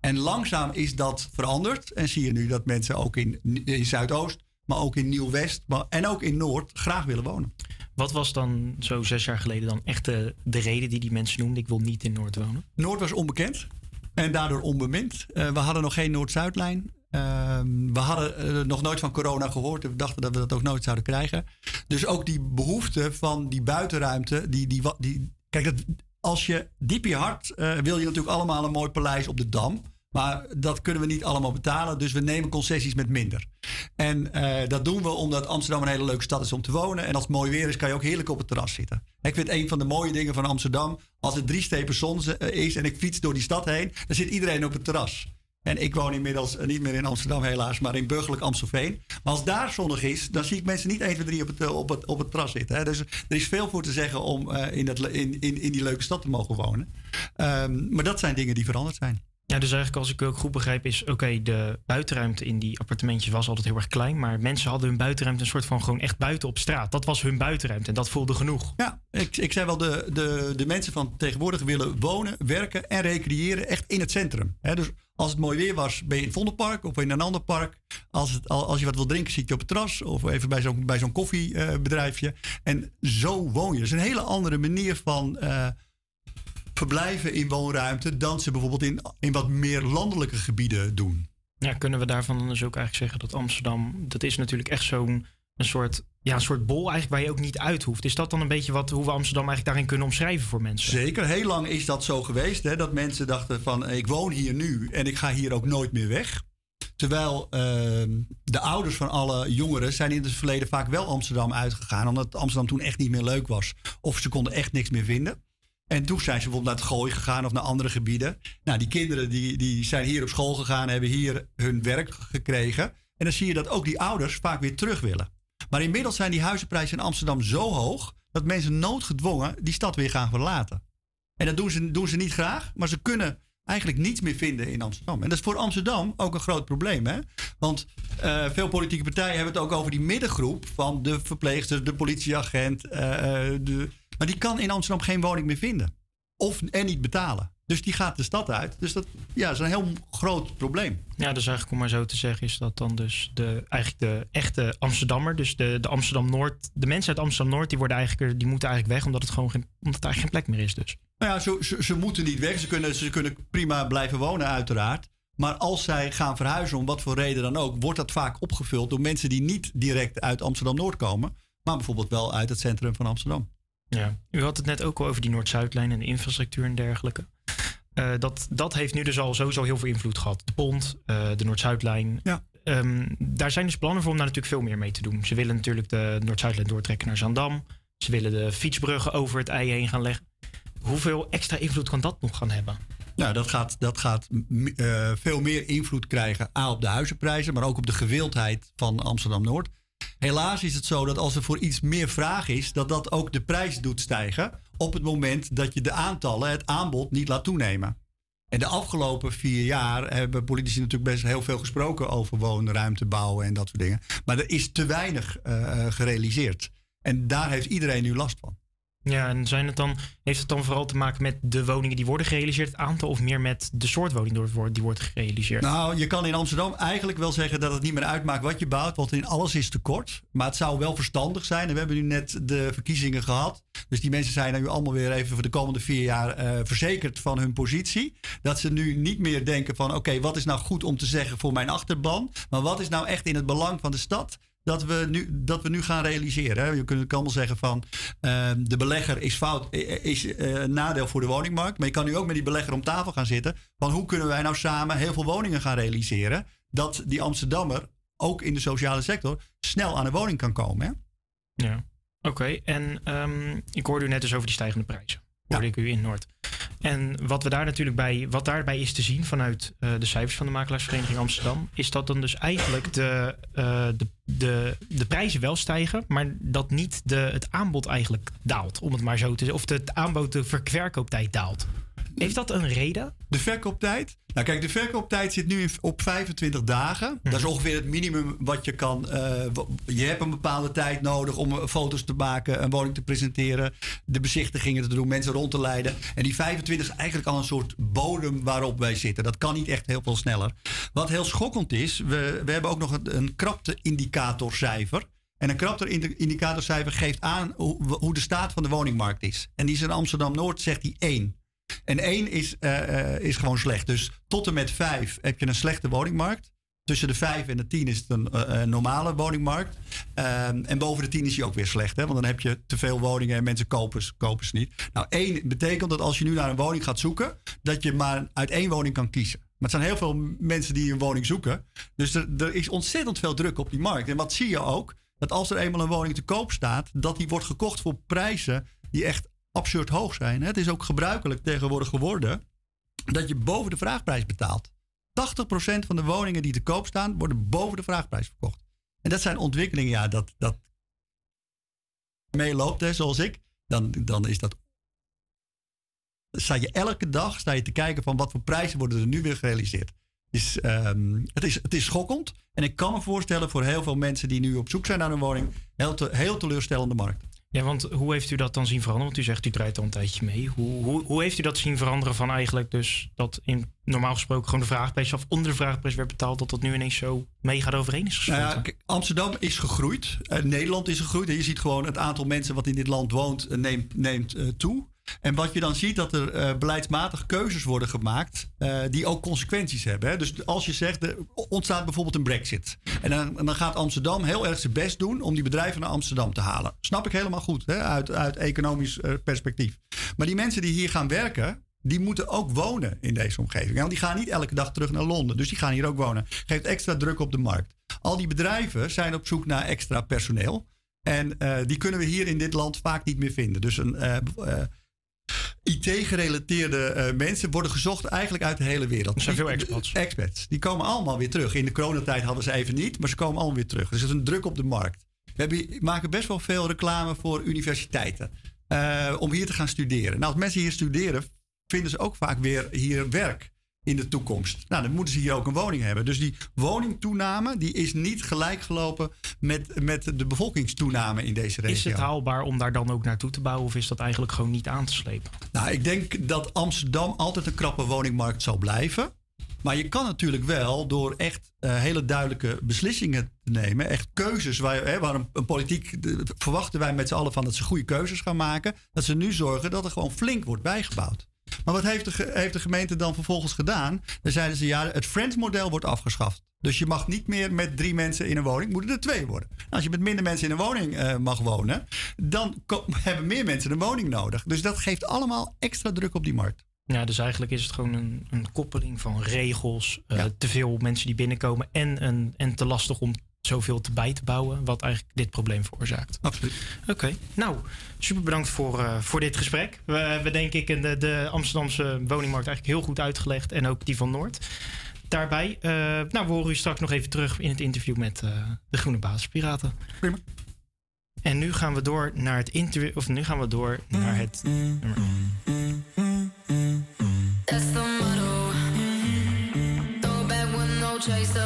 En langzaam is dat veranderd. En zie je nu dat mensen ook in, in Zuidoost, maar ook in Nieuw-West en ook in Noord graag willen wonen. Wat was dan zo zes jaar geleden dan echt de, de reden die die mensen noemden? Ik wil niet in Noord wonen. Noord was onbekend en daardoor onbemind. Eh, we hadden nog geen Noord-Zuidlijn. Ehm, we hadden eh, nog nooit van corona gehoord. en We dachten dat we dat ook nooit zouden krijgen. Dus ook die behoefte van die buitenruimte. Die, die, die, kijk, dat, als je diep in je hart eh, wil je natuurlijk allemaal een mooi paleis op de Dam. Maar dat kunnen we niet allemaal betalen. Dus we nemen concessies met minder. En eh, dat doen we omdat Amsterdam een hele leuke stad is om te wonen. En als het mooi weer is, kan je ook heerlijk op het terras zitten. Ik vind een van de mooie dingen van Amsterdam. Als het drie stepen zon eh, is en ik fiets door die stad heen, dan zit iedereen op het terras. En ik woon inmiddels eh, niet meer in Amsterdam helaas, maar in burgerlijk Amstelveen. Maar als daar zonnig is, dan zie ik mensen niet 1, 2, 3 op het, op het, op het terras zitten. Hè. Dus er is veel voor te zeggen om in, dat, in, in, in die leuke stad te mogen wonen. Ehm, maar dat zijn dingen die veranderd zijn. Ja, dus eigenlijk als ik ook goed begrijp is... oké, de buitenruimte in die appartementjes was altijd heel erg klein... maar mensen hadden hun buitenruimte een soort van gewoon echt buiten op straat. Dat was hun buitenruimte en dat voelde genoeg. Ja, ik, ik zei wel, de, de, de mensen van tegenwoordig willen wonen, werken en recreëren echt in het centrum. Hè, dus als het mooi weer was, ben je in het Vondelpark of in een ander park. Als, het, al- als je wat wil drinken, zit je op het terras of even bij zo'n bij zo'n koffiebedrijfje. en zo woon je. Is een hele andere manier van eh, verblijven in woonruimte dan ze bijvoorbeeld in, in wat meer landelijke gebieden doen. Ja, kunnen we daarvan dus ook eigenlijk zeggen dat Amsterdam... dat is natuurlijk echt zo'n een soort, ja, een soort bol eigenlijk waar je ook niet uit hoeft. Is dat dan een beetje wat, hoe we Amsterdam eigenlijk daarin kunnen omschrijven voor mensen? Zeker, heel lang is dat zo geweest. Hè, dat mensen dachten van ik woon hier nu en ik ga hier ook nooit meer weg. Terwijl ehm, de ouders van alle jongeren zijn in het verleden vaak wel Amsterdam uitgegaan. Omdat Amsterdam toen echt niet meer leuk was. Of ze konden echt niks meer vinden. En toen zijn ze bijvoorbeeld naar het Gooi gegaan of naar andere gebieden. Nou, die kinderen die, die zijn hier op school gegaan, hebben hier hun werk gekregen. En dan zie je dat ook die ouders vaak weer terug willen. Maar inmiddels zijn die huizenprijzen in Amsterdam zo hoog dat mensen noodgedwongen die stad weer gaan verlaten. En dat doen ze, doen ze niet graag, maar ze kunnen eigenlijk niets meer vinden in Amsterdam. En dat is voor Amsterdam ook een groot probleem. Hè? Want eh, veel politieke partijen hebben het ook over die middengroep van de verpleegster, de politieagent. eh, eh, de, maar die kan in Amsterdam geen woning meer vinden. Of en niet betalen. Dus die gaat de stad uit. Dus dat ja, is een heel groot probleem. Ja, dus eigenlijk om maar zo te zeggen is dat dan dus de, eigenlijk de echte Amsterdammer, dus de, de Amsterdam-Noord, de mensen uit Amsterdam-Noord, die, worden eigenlijk, die moeten eigenlijk weg omdat het gewoon geen, omdat eigenlijk geen plek meer is dus. Nou ja, ze, ze, ze moeten niet weg. Ze kunnen, ze kunnen prima blijven wonen, uiteraard. Maar als zij gaan verhuizen, om wat voor reden dan ook, wordt dat vaak opgevuld door mensen die niet direct uit Amsterdam-Noord komen, maar bijvoorbeeld wel uit het centrum van Amsterdam. Ja, u had het net ook al over die Noord-Zuidlijn en de infrastructuur en dergelijke. Eh, dat, dat heeft nu dus al sowieso heel veel invloed gehad. De pont, eh, de Noord-Zuidlijn. Ja. Ehm, daar zijn dus plannen voor om daar natuurlijk veel meer mee te doen. Ze willen natuurlijk de Noord-Zuidlijn doortrekken naar Zandam. Ze willen de fietsbruggen over het ei heen gaan leggen. Hoeveel extra invloed kan dat nog gaan hebben? Nou, dat gaat, dat gaat eh, veel meer invloed krijgen. A, op de huizenprijzen, maar ook op de gewildheid van Amsterdam-Noord. Helaas is het zo dat als er voor iets meer vraag is, dat dat ook de prijs doet stijgen. Op het moment dat je de aantallen, het aanbod, niet laat toenemen. En de afgelopen vier jaar hebben politici natuurlijk best heel veel gesproken over woonruimte bouwen en dat soort dingen. Maar er is te weinig eh, gerealiseerd. En daar heeft iedereen nu last van. Ja, en zijn het dan, heeft het dan vooral te maken met de woningen die worden gerealiseerd, het aantal, of meer met de soort woning die wordt- gerealiseerd? Nou, je kan in Amsterdam eigenlijk wel zeggen dat het niet meer uitmaakt wat je bouwt, want in alles is tekort. Maar het zou wel verstandig zijn. En we hebben nu net de verkiezingen gehad. Dus die mensen zijn nu allemaal weer even voor de komende vier jaar eh, verzekerd van hun positie. Dat ze nu niet meer denken van oké, wat is nou goed om te zeggen voor mijn achterban? Maar wat is nou echt in het belang van de stad? Dat we nu, dat we nu gaan realiseren. Hè? Je kunt allemaal zeggen van eh, de belegger is fout, is eh, een nadeel voor de woningmarkt. Maar je kan nu ook met die belegger om tafel gaan zitten. Van hoe kunnen wij nou samen heel veel woningen gaan realiseren? Dat die Amsterdammer ook in de sociale sector snel aan een woning kan komen. Hè? Ja, oké. En ehm, ik hoorde u net dus over die stijgende prijzen. Hoorde ik u in Noord. En wat we daar natuurlijk bij, wat daarbij is te zien vanuit eh, de cijfers van de makelaarsvereniging Amsterdam, is dat dan dus eigenlijk de, eh, de, de, de prijzen wel stijgen, maar dat niet de, het aanbod eigenlijk daalt, om het maar zo te zeggen. Of de, het aanbod, de ver- verkooptijd daalt. Heeft dat een reden? De verkooptijd? Nou kijk, de verkooptijd zit nu op 25 dagen. Dat is ongeveer het minimum wat je kan. eh, je hebt een bepaalde tijd nodig om eh, foto's te maken, een woning te presenteren, de bezichtigingen te doen, mensen rond te leiden. En die 25 is eigenlijk al een soort bodem waarop wij zitten. Dat kan niet echt heel veel sneller. Wat heel schokkend is, we, we hebben ook nog een, een krapte-indicatorcijfer. En een krapte-indicatorcijfer geeft aan hoe, hoe de staat van de woningmarkt is. En die is in Amsterdam-Noord, zegt hij 1. En 1 is, eh, eh, is gewoon slecht. Dus tot en met 5 heb je een slechte woningmarkt. Tussen de 5 en de 10 is het een eh, normale woningmarkt. Ehm, en boven de 10 is die ook weer slecht. Hè? Want dan heb je te veel woningen en mensen kopen, ze- kopen ze niet. Nou, 1 betekent dat als je nu naar een woning gaat zoeken, dat je maar uit één woning kan kiezen. Maar het zijn heel veel mensen die een woning zoeken. Dus er is ontzettend veel druk op die markt. En wat zie je ook? Dat als er eenmaal een woning te koop staat, dat die wordt gekocht voor prijzen die echt absurd hoog zijn. Het is ook gebruikelijk tegenwoordig geworden dat je boven de vraagprijs betaalt. 80% van de woningen die te koop staan, worden boven de vraagprijs verkocht. En dat zijn ontwikkelingen, ja, dat, dat meeloopt, zoals ik, dan, dan is dat. Sta je elke dag sta je te kijken van wat voor prijzen worden er nu weer gerealiseerd. Dus, ehm, het, is, het is schokkend. En ik kan me voorstellen voor heel veel mensen die nu op zoek zijn naar een woning, heel, te, heel teleurstellende markt. Ja, want hoe heeft u dat dan zien veranderen? Want u zegt u draait al een tijdje mee. Hoe, hoe, hoe heeft u dat zien veranderen van eigenlijk dus dat in normaal gesproken gewoon de vraagprijs of onder de vraagprijs werd betaald, dat dat nu ineens zo mega eroverheen is geschoten? Nou ja, Amsterdam is gegroeid. Eh, Nederland is gegroeid. En je ziet gewoon het aantal mensen wat in dit land woont eh, neemt, neemt eh, toe. En wat je dan ziet, dat er eh, beleidsmatig keuzes worden gemaakt eh, die ook consequenties hebben. Hè? Dus als je zegt, er ontstaat bijvoorbeeld een brexit. En dan, dan gaat Amsterdam heel erg zijn best doen om die bedrijven naar Amsterdam te halen. Snap ik helemaal goed, hè? Uit, uit economisch eh, perspectief. Maar die mensen die hier gaan werken, die moeten ook wonen in deze omgeving. Want die gaan niet elke dag terug naar Londen. Dus die gaan hier ook wonen. Geeft extra druk op de markt. Al die bedrijven zijn op zoek naar extra personeel. En die kunnen we hier in dit land vaak niet meer vinden. Dus een IT-gerelateerde eh, mensen worden gezocht eigenlijk uit de hele wereld. Er zijn veel expats. Expats. Die komen allemaal weer terug. In de coronatijd hadden ze even niet, maar ze komen allemaal weer terug. Dus er is een druk op de markt. We hebben, maken best wel veel reclame voor universiteiten. eh, om hier te gaan studeren. Nou, als mensen hier studeren, vinden ze ook vaak weer hier werk. In de toekomst. Nou, dan moeten ze hier ook een woning hebben. Dus die woningtoename die is niet gelijk gelopen met, met de bevolkingstoename in deze regio. Is het haalbaar om daar dan ook naartoe te bouwen of is dat eigenlijk gewoon niet aan te slepen? Nou, ik denk dat Amsterdam altijd een krappe woningmarkt zal blijven. Maar je kan natuurlijk wel door echt eh, hele duidelijke beslissingen te nemen. Echt keuzes waar, hè, waar een, een politiek. de- verwachten wij met z'n allen van dat ze goede keuzes gaan maken. Dat ze nu zorgen dat er gewoon flink wordt bijgebouwd. Maar wat heeft de, heeft de gemeente dan vervolgens gedaan? Dan zeiden ze ja, het Friends-model wordt afgeschaft. Dus je mag niet meer met drie mensen in een woning, moeten er twee worden. Nou, als je met minder mensen in een woning eh, mag wonen, dan hebben meer mensen een woning nodig. Dus dat geeft allemaal extra druk op die markt. Ja, dus eigenlijk is het gewoon een, een koppeling van regels, eh, te veel mensen die binnenkomen en, een, en te lastig om zoveel te bij te bouwen, wat eigenlijk dit probleem veroorzaakt. Absoluut. Oké, nou, super bedankt voor, eh, voor dit gesprek. We hebben denk ik de, de Amsterdamse woningmarkt eigenlijk heel goed uitgelegd en ook die van Noord. Daarbij, eh, nou, we horen u straks nog even terug in het interview met eh, de Groene Basispiraten. Prima. En nu gaan we door naar het interview, of nu gaan we door naar het nummer. That's the motto. Throw back with no chaser,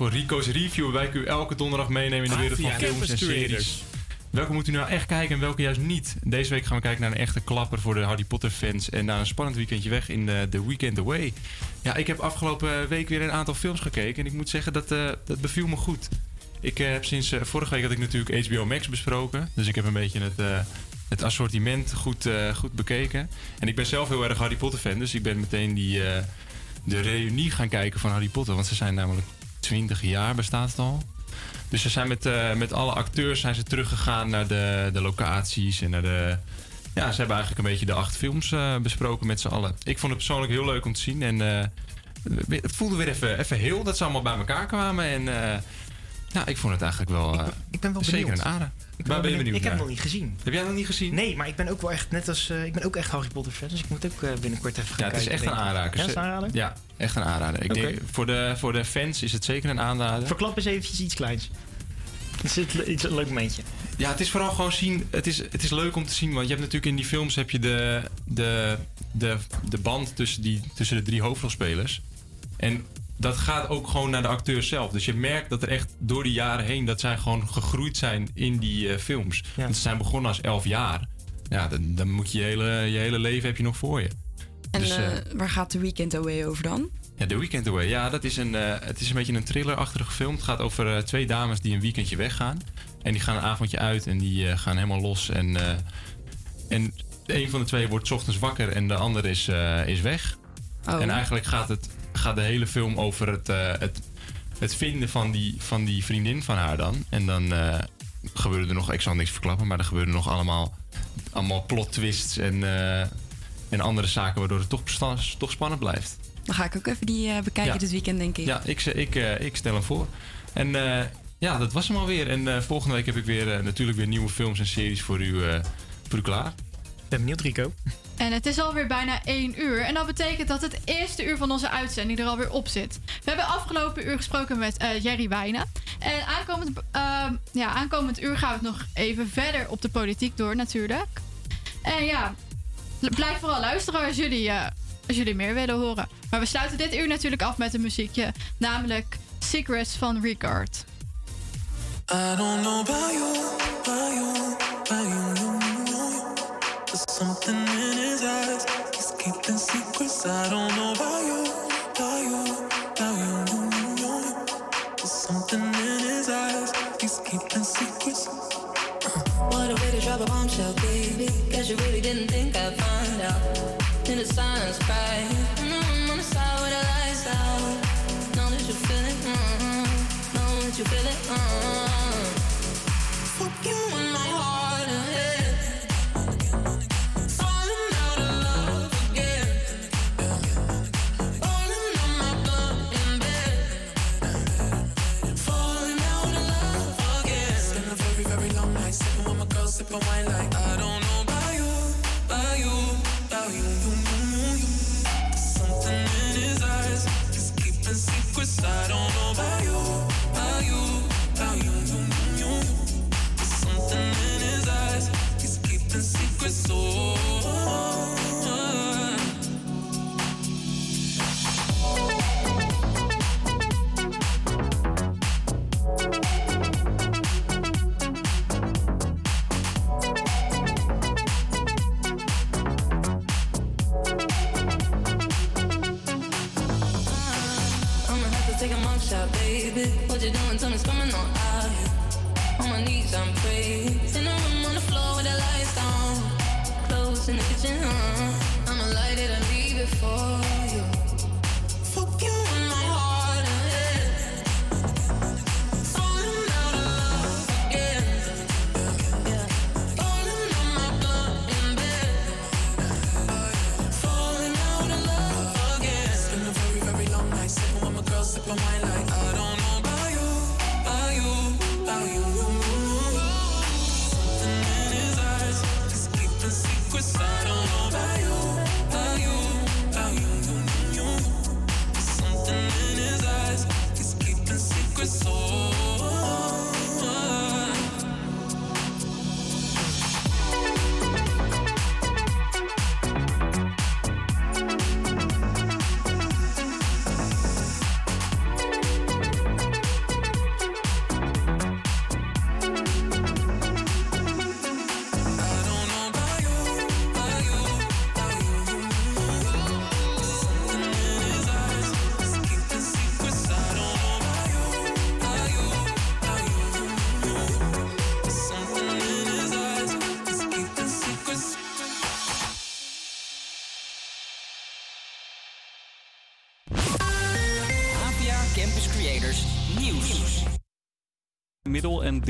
voor Rico's Review. Waarbij ik u elke donderdag meeneem in de wereld van films en series. Welke moet u nou echt kijken en welke juist niet? Deze week gaan we kijken naar een echte klapper voor de Harry Potter fans. En naar een spannend weekendje weg in de The Weekend Away. Ja, ik heb afgelopen week weer een aantal films gekeken. En ik moet zeggen, dat, eh, dat beviel me goed. Ik eh, heb sinds eh, vorige week had ik natuurlijk HBO Max besproken. Dus ik heb een beetje het, eh, het assortiment goed, eh, goed bekeken. En ik ben zelf heel erg Harry Potter fan. Dus ik ben meteen die, eh, de reunie gaan kijken van Harry Potter. Want ze zijn namelijk 20 jaar bestaat het al. Dus ze zijn met, eh, met alle acteurs zijn ze teruggegaan naar de, de locaties en naar de. Ja, ze hebben eigenlijk een beetje de acht films eh, besproken met z'n allen. Ik vond het persoonlijk heel leuk om te zien. En eh, het voelde weer even, even heel dat ze allemaal bij elkaar kwamen. En nou, ik vond het eigenlijk wel. eh, Ik ben wel zeker benieuwd. een ader. Ik ben je wel benieuwd Ik heb hem nog niet gezien. Heb jij nog niet gezien? Nee, maar ik ben ook wel echt net als eh, ik ben ook echt Harry Potter fan, dus ik moet ook eh, binnenkort even gaan Ja, het is kijken, echt een ik. aanrader. Ja, is een aanrader? Ja, echt een aanrader. Ik denk, voor, de, voor de fans is het zeker een aanrader. Verklap eens eventjes iets kleins. Is het le- iets een leuk momentje? Ja, het is vooral gewoon zien. Het is, het is leuk om te zien. Want je hebt natuurlijk in die films heb je de, de, de, de band tussen, die, tussen de drie hoofdrolspelers. En dat gaat ook gewoon naar de acteurs zelf. Dus je merkt dat er echt door die jaren heen... dat zij gewoon gegroeid zijn in die eh, films. Want ze zijn begonnen als elf jaar. Ja, dan, dan moet je je hele, je hele leven heb je nog voor je. En Dus, eh, eh, waar gaat The Weekend Away over dan? ja, The Weekend Away. Ja, dat is een, het is een beetje een thrillerachtige film. Het gaat over twee dames die een weekendje weggaan. En die gaan een avondje uit en die gaan helemaal los. En, en een van de twee wordt 's ochtends wakker en de ander is, is weg. Oh. En eigenlijk gaat, het, gaat de hele film over het, eh, het, het vinden van die, van die vriendin van haar dan. En dan eh, gebeuren er nog, ik zal niks verklappen, maar er gebeuren nog allemaal, allemaal plot twists en, eh, en andere zaken waardoor het toch, spannend blijft. Dan ga ik ook even die bekijken Ja. dit weekend, denk ik. Ja, ik, ik, ik stel hem voor. En ja, dat was hem alweer. En volgende week heb ik weer natuurlijk weer nieuwe films en series voor u, voor u klaar. Ben benieuwd, Rico. En het is alweer bijna 1 uur. En dat betekent dat het eerste uur van onze uitzending er alweer op zit. We hebben afgelopen uur gesproken met eh, Jerry Wijnen. En aankomend, ehm, ja, aankomend uur gaan we het nog even verder op de politiek door natuurlijk. En ja, blijf vooral luisteren als jullie, eh, als jullie meer willen horen. Maar we sluiten dit uur natuurlijk af met een muziekje. Namelijk Secrets van Ricard. I don't know about you, about you, about you, you, you, you. Something in his eyes. He's keeping secrets. I don't know about you, about you, about you, you, you. There's something in his eyes. He's keeping secrets. Uh. What a way to drop a bombshell, baby. Guess you really didn't think I'd find out. In the silence, cry. and wine Clothes in the kitchen, uh. I'ma light it and leave it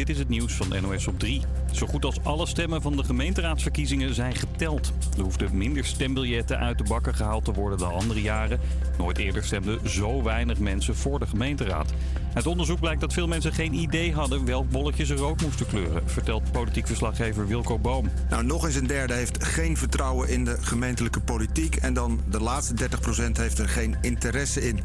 dit is het nieuws van NOS op 3. Zo goed als alle stemmen van de gemeenteraadsverkiezingen zijn geteld. Er hoefden minder stembiljetten uit de bakken gehaald te worden dan andere jaren. Nooit eerder stemden zo weinig mensen voor de gemeenteraad. Uit onderzoek blijkt dat veel mensen geen idee hadden welk bolletje ze rood moesten kleuren, vertelt politiek verslaggever Wilco Boom. Nou, nog eens een derde heeft geen vertrouwen in de gemeentelijke politiek. En dan de laatste 30% heeft er geen interesse in.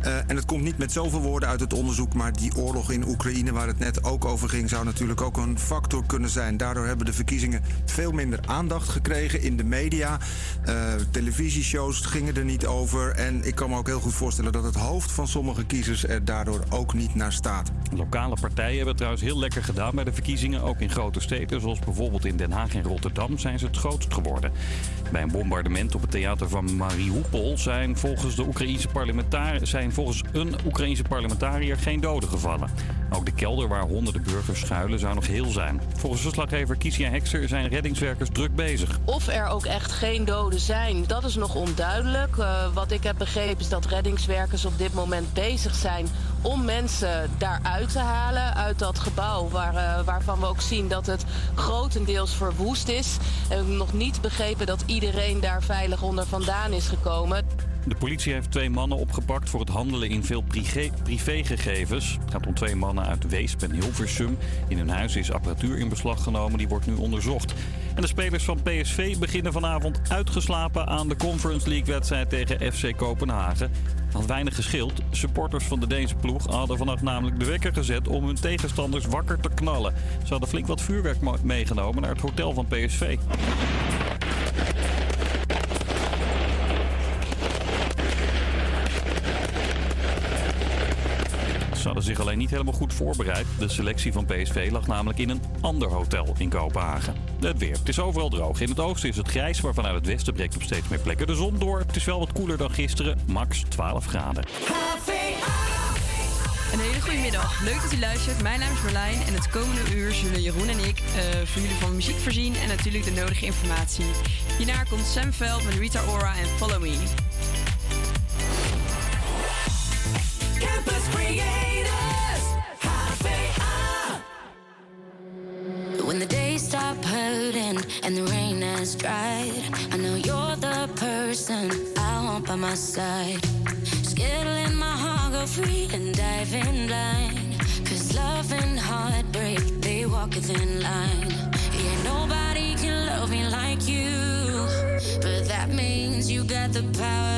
Eh, en het komt niet met zoveel woorden uit het onderzoek, maar die oorlog in Oekraïne waar het net ook over ging, zou natuurlijk ook een factor kunnen zijn. Daardoor hebben de verkiezingen veel minder aandacht gekregen in de media. Eh, televisieshows gingen er niet over. En ik kan me ook heel goed voorstellen dat het hoofd van sommige kiezers er daardoor ook niet naar staat. Lokale partijen hebben trouwens heel lekker gedaan bij de verkiezingen. Ook in grote steden, zoals bijvoorbeeld in Den Haag en Rotterdam, zijn ze het grootst geworden. Bij een bombardement op het theater van Mariupol zijn volgens, de Oekraïnse parlementar- zijn volgens een Oekraïnse parlementariër geen doden gevallen. Ook de kelder waar honderden burgers schuilen zou nog heel zijn. Volgens verslaggever Kisia Hekster zijn reddingswerkers druk bezig. Of er ook echt geen doden zijn, dat is nog onduidelijk. Eh, wat ik heb begrepen is dat reddingswerkers op dit moment bezig zijn om mensen daaruit te halen uit dat gebouw. Waar, eh, waarvan we ook zien dat het grotendeels verwoest is. En nog niet begrepen dat daar veilig onder vandaan is gekomen. De politie heeft twee mannen opgepakt voor het handelen in veel privé- privégegevens. Het gaat om twee mannen uit Weesp en Hilversum. In hun huis is apparatuur in beslag genomen, die wordt nu onderzocht. En de spelers van PSV beginnen vanavond uitgeslapen aan de Conference League-wedstrijd tegen FC Kopenhagen. Had weinig geschild. Supporters van de Deense ploeg hadden vannacht namelijk de wekker gezet om hun tegenstanders wakker te knallen. Ze hadden flink wat vuurwerk meegenomen naar het hotel van PSV. Ze hadden zich alleen niet helemaal goed voorbereid. De selectie van PSV lag namelijk in een ander hotel in Kopenhagen. Het weer. Het is overal droog. In het oosten is het grijs, maar vanuit het westen breekt op steeds meer plekken de zon door. Het is wel wat koeler dan gisteren, max 12 graden. Een hele goede middag. Leuk dat u luistert. Mijn naam is Marlijn en het komende uur zullen Jeroen en ik eh, voor jullie van muziek voorzien en natuurlijk de nodige informatie. Hierna komt Sam Veld met Rita Ora en Follow Me. Campus Creators, When the days stop hurting and the rain has dried, I know you're the person I want by my side. Skittling my heart go free and dive in blind. Cause love and heartbreak, they walk a thin line. Yeah, nobody can love me like you. But that means you got the power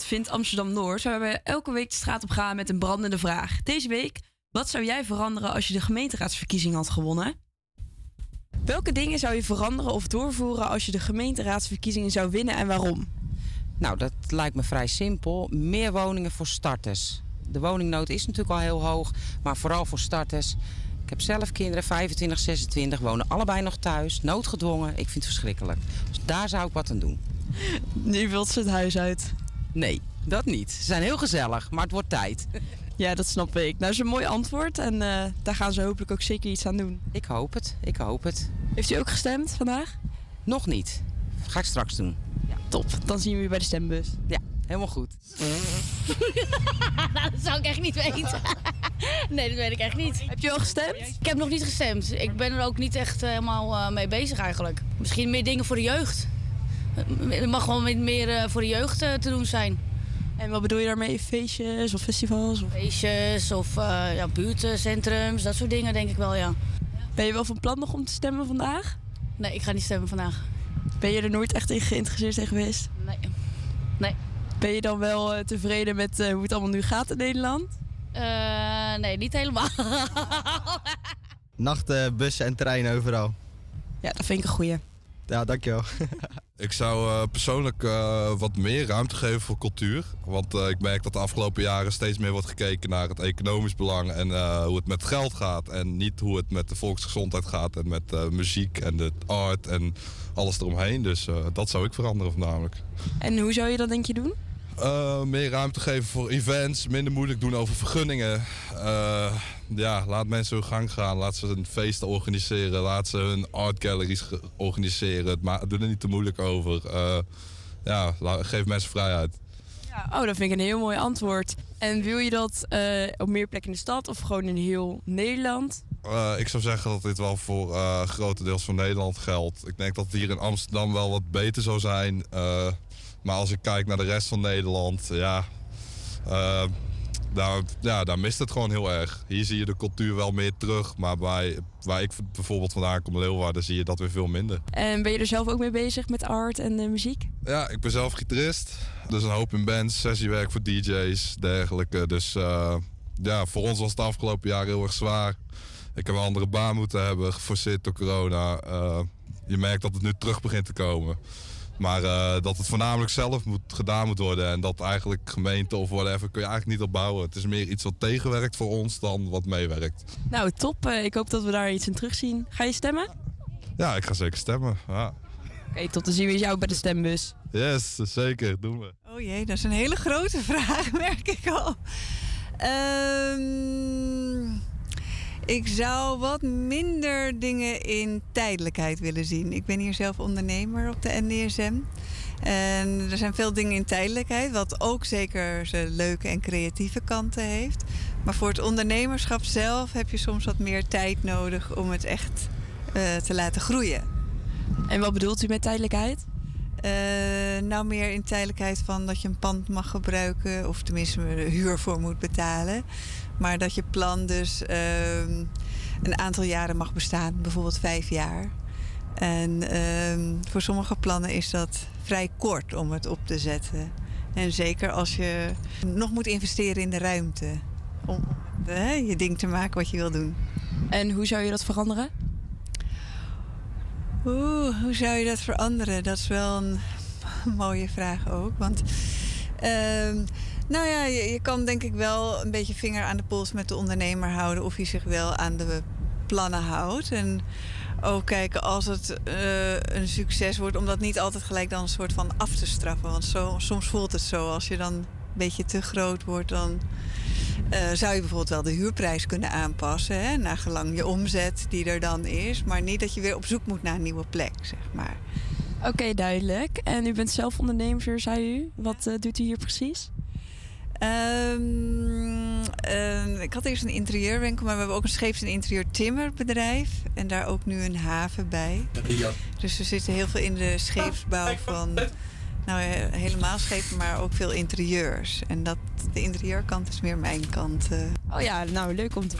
Wat vindt Amsterdam Noord? Waar we elke week de straat op gaan met een brandende vraag. Deze week Wat zou jij veranderen als je de gemeenteraadsverkiezing had gewonnen? Welke dingen zou je veranderen of doorvoeren als je de gemeenteraadsverkiezingen zou winnen en waarom? Nou, dat lijkt me vrij simpel. Meer woningen voor starters. De woningnood is natuurlijk al heel hoog, maar vooral voor starters. Ik heb zelf kinderen, 25, 26, wonen allebei nog thuis, noodgedwongen. Ik vind het verschrikkelijk. Dus daar zou ik wat aan doen. Nu wilt ze het huis uit. Nee, dat niet. Ze zijn heel gezellig, maar het wordt tijd. Ja, dat snap ik. Nou, dat is een mooi antwoord en eh, daar gaan ze hopelijk ook zeker iets aan doen. Ik hoop het, ik hoop het. Heeft u ook gestemd vandaag? Nog niet. Ga ik straks doen. Ja, top. Dan zien we u bij de stembus. Ja, helemaal goed. Nou, dat zou ik echt niet weten. nee, dat weet ik echt niet. Heb je al gestemd? Ik heb nog niet gestemd. Ik ben er ook niet echt eh, helemaal eh, mee bezig eigenlijk. Misschien meer dingen voor de jeugd. Er mag gewoon meer- meer eh, voor de jeugd eh, te doen zijn. En wat bedoel je daarmee? Feestjes of festivals? Of... Feestjes of eh, ja, buurtcentrums, dat soort dingen denk ik wel, ja. Ben je wel van plan nog om te stemmen vandaag? Nee, ik ga niet stemmen vandaag. Ben je er nooit echt in geïnteresseerd in geweest? Nee. Nee. Ben je dan wel tevreden met hoe het allemaal nu gaat in Nederland? Eh, nee, niet helemaal. Nachten, bussen en treinen overal. Ja, dat vind ik een goeie. Ja, dankjewel. Ik zou eh, persoonlijk eh, wat meer ruimte geven voor cultuur. Want eh, ik merk dat de afgelopen jaren steeds meer wordt gekeken naar het economisch belang en hoe het met geld gaat. En niet hoe het met de volksgezondheid gaat en met muziek en de art en alles eromheen. Dus dat zou ik veranderen voornamelijk. En hoe zou je dat denk je doen? Eh, meer ruimte geven voor events, minder moeilijk doen over vergunningen. Eh, ja, laat mensen hun gang gaan. Laat ze een feest organiseren. Laat ze hun art galleries organiseren. Maar doe er niet te moeilijk over. Eh, ja, geef mensen vrijheid. Ja, oh, dat vind ik een heel mooi antwoord. En wil je dat op meer plekken in de stad of gewoon in heel Nederland? Ik zou zeggen dat dit wel voor eh grotendeels van Nederland geldt. Ik denk dat het hier in Amsterdam wel wat beter zou zijn. Maar als ik kijk naar de rest van Nederland, ja, eh, daar, ja, daar mist het gewoon heel erg. Hier zie je de cultuur wel meer terug. Maar bij, waar ik bijvoorbeeld vandaan kom, Leeuwarden, zie je dat weer veel minder. En ben je er zelf ook mee bezig met art en muziek? Ja, ik ben zelf gitarist. Dus een hoop in bands, sessiewerk voor DJ's, dergelijke. Dus eh, ja, voor ons was het afgelopen jaar heel erg zwaar. Ik heb een andere baan moeten hebben, geforceerd door corona. Eh, je merkt dat het nu terug begint te komen. Maar eh, dat het voornamelijk zelf moet, gedaan moet worden. En dat eigenlijk gemeente of whatever kun je eigenlijk niet opbouwen. Het is meer iets wat tegenwerkt voor ons dan wat meewerkt. Nou, top. Eh, ik hoop dat we daar iets in terugzien. Ga je stemmen? Ja, ik ga zeker stemmen. Ja. Oké, tot dan zien we jou bij de stembus. Yes, zeker. Doen we. Oh jee, dat is een hele grote vraag, merk ik al. Ehm, ik zou wat minder dingen in tijdelijkheid willen zien. Ik ben hier zelf ondernemer op de NDSM. En er zijn veel dingen in tijdelijkheid, wat ook zeker zijn leuke en creatieve kanten heeft. Maar voor het ondernemerschap zelf heb je soms wat meer tijd nodig om het echt eh, te laten groeien. En wat bedoelt u met tijdelijkheid? Eh, nou, meer in tijdelijkheid van dat je een pand mag gebruiken, of tenminste er huur voor moet betalen. Maar dat je plan dus ehm, een aantal jaren mag bestaan, bijvoorbeeld vijf jaar. En ehm, voor sommige plannen is dat vrij kort om het op te zetten. En zeker als je nog moet investeren in de ruimte. Om je ding te maken wat je wil doen. En hoe zou je dat veranderen? Oeh, hoe zou je dat veranderen? Dat is wel een mooie vraag ook. Want ehm, nou ja, je, je kan denk ik wel een beetje vinger aan de pols met de ondernemer houden of hij zich wel aan de plannen houdt. En ook kijken als het eh, een succes wordt, om dat niet altijd gelijk dan een soort van af te straffen. Want zo, soms voelt het zo. Als je dan een beetje te groot wordt, dan eh, zou je bijvoorbeeld wel de huurprijs kunnen aanpassen. Hè, naar gelang je omzet die er dan is. Maar niet dat je weer op zoek moet naar een nieuwe plek, zeg maar. Oké, duidelijk. En u bent zelf ondernemer, zei u. Wat eh, doet u hier precies? Ehm, eh, ik had eerst een interieurwinkel, maar we hebben ook een scheeps- en interieurtimmerbedrijf. En daar ook nu een haven bij. Dus we zitten heel veel in de scheepsbouw van... Nou, helemaal schepen, maar ook veel interieurs. En dat, de interieurkant is meer mijn kant. eh. Oh ja, nou, leuk om te...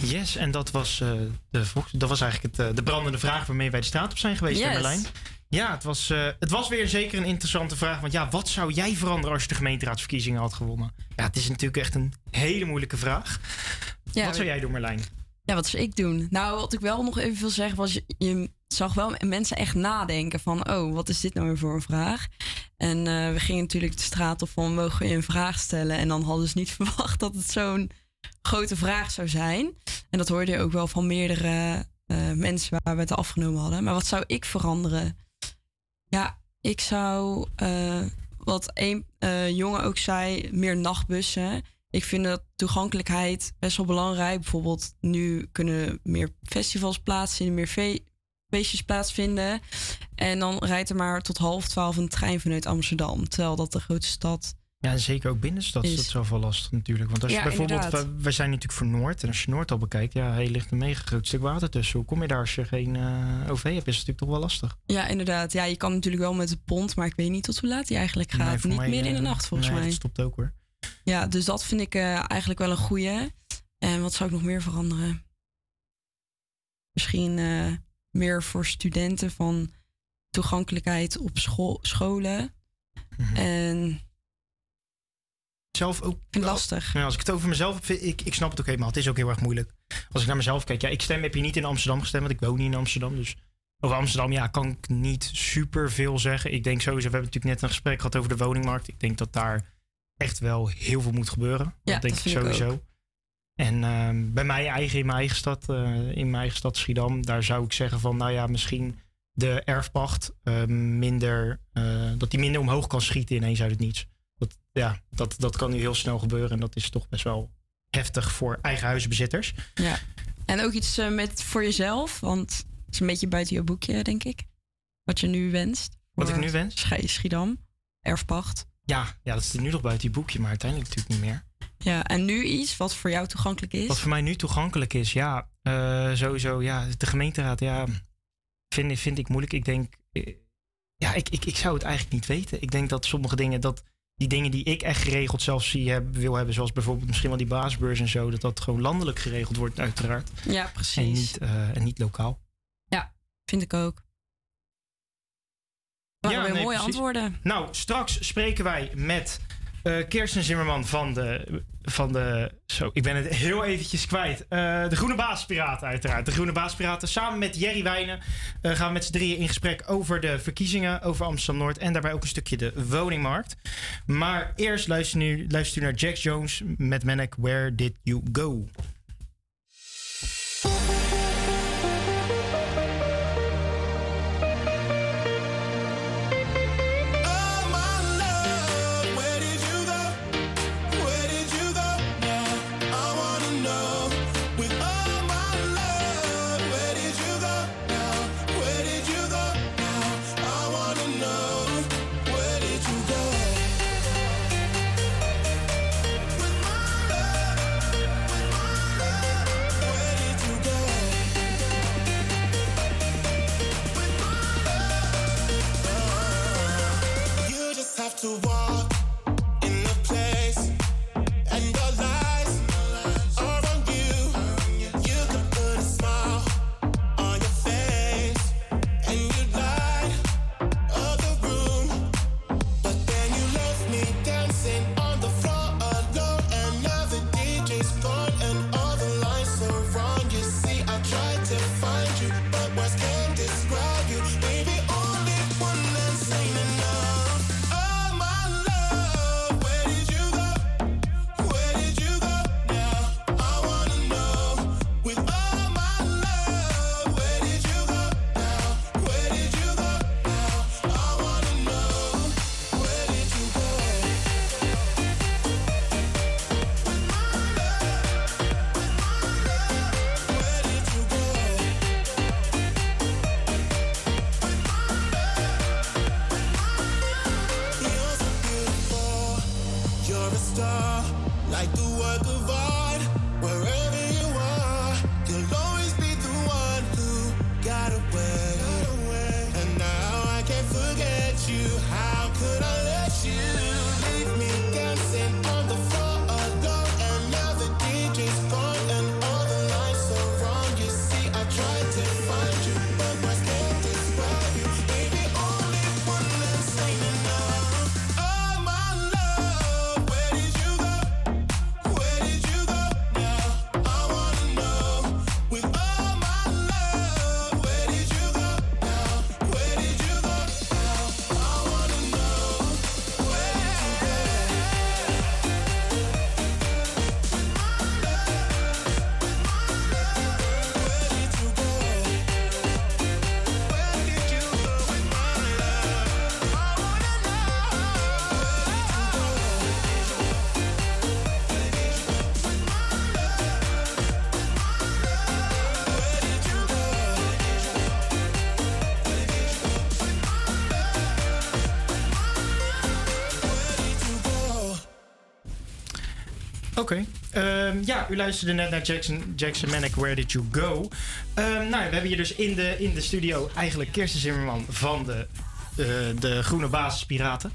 Yes, en dat was, eh, de, dat was eigenlijk het, eh, de brandende vraag waarmee wij de straat op zijn geweest, Yes. Merlijn. Ja, het was, eh, het was weer zeker een interessante vraag. Want ja, wat zou jij veranderen als je de gemeenteraadsverkiezingen had gewonnen? Ja, het is natuurlijk echt een hele moeilijke vraag. Ja, wat zou jij doen, Marlijn? Ja, wat zou ik doen? Nou, wat ik wel nog even wil zeggen was... Je, je zag wel mensen echt nadenken van... oh, wat is dit nou weer voor een vraag? En eh, we gingen natuurlijk de straat op van... mogen we je een vraag stellen? En dan hadden ze niet verwacht dat het zo'n grote vraag zou zijn. En dat hoorde je ook wel van meerdere eh, mensen... waar we het afgenomen hadden. Maar wat zou ik veranderen? Ja, ik zou... eh, wat een eh, jongen ook zei... meer nachtbussen... Ik vind dat toegankelijkheid best wel belangrijk. Bijvoorbeeld nu kunnen meer festivals plaatsvinden, meer fe- feestjes plaatsvinden. En dan rijdt er maar tot half twaalf een trein vanuit Amsterdam. Terwijl dat de grote stad... Ja, en zeker ook binnenstad is Is- dat wel lastig natuurlijk. Want als je Ja, bijvoorbeeld, we zijn natuurlijk voor Noord. En als je Noord al bekijkt, ja, hey, ligt een mega groot stuk water tussen. Hoe kom je daar als je geen eh, OV hebt? Is het natuurlijk toch wel lastig. Ja, inderdaad. Ja, je kan natuurlijk wel met de pont, maar ik weet niet tot hoe laat die eigenlijk gaat. Nee, niet midden in de eh, nacht volgens nee, mij. dat stopt ook hoor. Ja, dus dat vind ik eh, eigenlijk wel een goeie. En wat zou ik nog meer veranderen? Misschien meer voor studenten van toegankelijkheid op school, scholen. Mhm. En Zelf ook. lastig. Ja, als ik het over mezelf vind ik, ik snap het ook helemaal. Het is ook heel erg moeilijk. Als ik naar mezelf kijk, ja, ik stem, heb je niet in Amsterdam gestemd, want ik woon niet in Amsterdam. Dus over Amsterdam, ja, kan ik niet super veel zeggen. Ik denk sowieso, we hebben natuurlijk net een gesprek gehad over de woningmarkt. Ik denk dat daar echt wel heel veel moet gebeuren. Ja, dat denk dat ik sowieso. En ehm, bij mij eigen, in mijn eigen stad, eh, in mijn eigen stad Schiedam, daar zou ik zeggen van, nou ja, misschien de erfpacht eh, minder, eh, dat die minder omhoog kan schieten ineens uit het niets. Dat, ja, dat, dat kan nu heel snel gebeuren en dat is toch best wel heftig voor eigen huisbezitters. Ja. En ook iets eh, met voor jezelf, want het is een beetje buiten je boekje, denk ik. Wat je nu wenst. Wat ik nu wens? Schiedam, erfpacht. Ja, ja, dat is nu nog buiten die boekje, maar uiteindelijk natuurlijk niet meer. Ja, en nu iets wat voor jou toegankelijk is. Wat voor mij nu toegankelijk is, ja, eh, sowieso, ja, de gemeenteraad, ja, vind, vind ik moeilijk. Ik denk, eh, ja, ik, ik, ik zou het eigenlijk niet weten. Ik denk dat sommige dingen, dat die dingen die ik echt geregeld zelf zie, heb, wil hebben, zoals bijvoorbeeld misschien wel die baasbeurs en zo, dat dat gewoon landelijk geregeld wordt, uiteraard. Ja, precies. En niet, eh, en niet lokaal. Ja, vind ik ook. Waren weer nee, mooie precies. antwoorden. Nou, straks spreken wij met eh Kirsten Zimmerman van de, van de... Zo, ik ben het heel eventjes kwijt. Eh, de Groene Baaspiraten uiteraard. De Groene Baaspiraten. Samen met Jerry Wijnen eh, gaan we met z'n drieën in gesprek over de verkiezingen, over Amsterdam-Noord en daarbij ook een stukje de woningmarkt. Maar eerst luister nu, luister naar Jack Jones met Manic, Where Did You Go? Ehm, ja, u luisterde net naar Jackson, Jackson Manic, Where Did You Go? Ehm, nou, we hebben hier dus in de, in de studio eigenlijk Kirsten Zimmerman van de, eh, de Groene Basispiraten.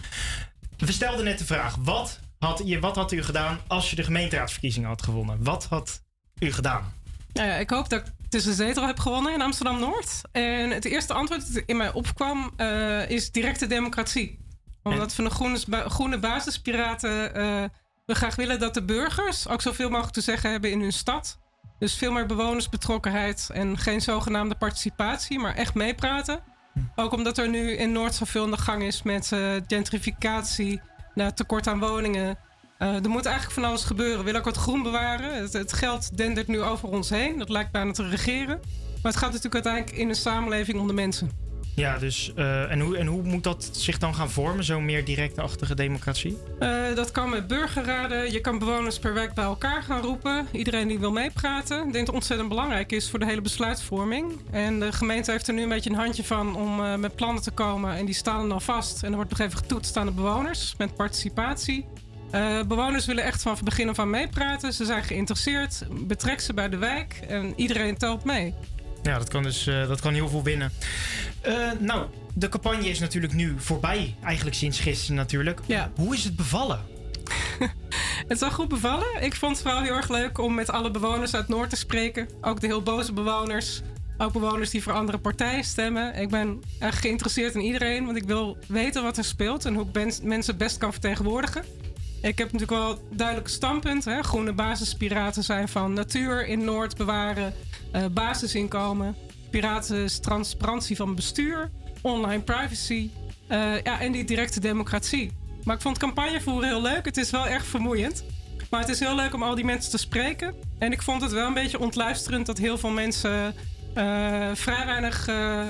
We stelden net de vraag, wat had, je, wat had u gedaan als je de gemeenteraadsverkiezingen had gewonnen? Wat had u gedaan? Nou ja, ik hoop dat ik tussen de zetel heb gewonnen in Amsterdam-Noord. En het eerste antwoord dat in mij opkwam eh, is directe democratie. Omdat van de groene, groene basispiraten eh, we graag willen dat de burgers ook zoveel mogelijk te zeggen hebben in hun stad. Dus veel meer bewonersbetrokkenheid en geen zogenaamde participatie, maar echt meepraten. Ook omdat er nu in Noord zoveel aan de gang is met eh, gentrificatie, nou, tekort aan woningen. Eh, er moet eigenlijk van alles gebeuren. We willen ook wat groen bewaren. Het, het geld dendert nu over ons heen. Dat lijkt bijna te regeren. Maar het gaat natuurlijk uiteindelijk in een samenleving om de mensen. Ja, dus eh, en, hoe, en hoe moet dat zich dan gaan vormen, zo'n meer directe-achtige democratie? Eh, dat kan met burgerraden. Je kan bewoners per wijk bij elkaar gaan roepen. Iedereen die wil meepraten. Ik denk dat het ontzettend belangrijk is voor de hele besluitvorming. En de gemeente heeft er nu een beetje een handje van om eh, met plannen te komen. En die staan dan vast. En er wordt nog even getoetst aan de bewoners met participatie. Bewoners willen echt vanaf het begin af aan meepraten. Ze zijn geïnteresseerd. Betrek ze bij de wijk. En iedereen telt mee. Ja, dat kan dus eh, dat kan heel veel winnen. Eh, nou, de campagne is natuurlijk nu voorbij. Eigenlijk sinds gisteren natuurlijk. Ja. Hoe is het bevallen? Het is wel goed bevallen. Ik vond het wel heel erg leuk om met alle bewoners uit Noord te spreken. Ook de heel boze bewoners. Ook bewoners die voor andere partijen stemmen. Ik ben echt geïnteresseerd in iedereen, want ik wil weten wat er speelt en hoe ik ben- mensen best kan vertegenwoordigen. Ik heb natuurlijk wel duidelijke standpunten. Hè. Groene basispiraten zijn van natuur in Noord bewaren, eh, basisinkomen, piraten is transparantie van bestuur, online privacy eh, ja, en die directe democratie. Maar ik vond campagne voeren heel leuk. Het is wel erg vermoeiend. Maar het is heel leuk om al die mensen te spreken. En ik vond het wel een beetje ontluisterend dat heel veel mensen eh, vrij weinig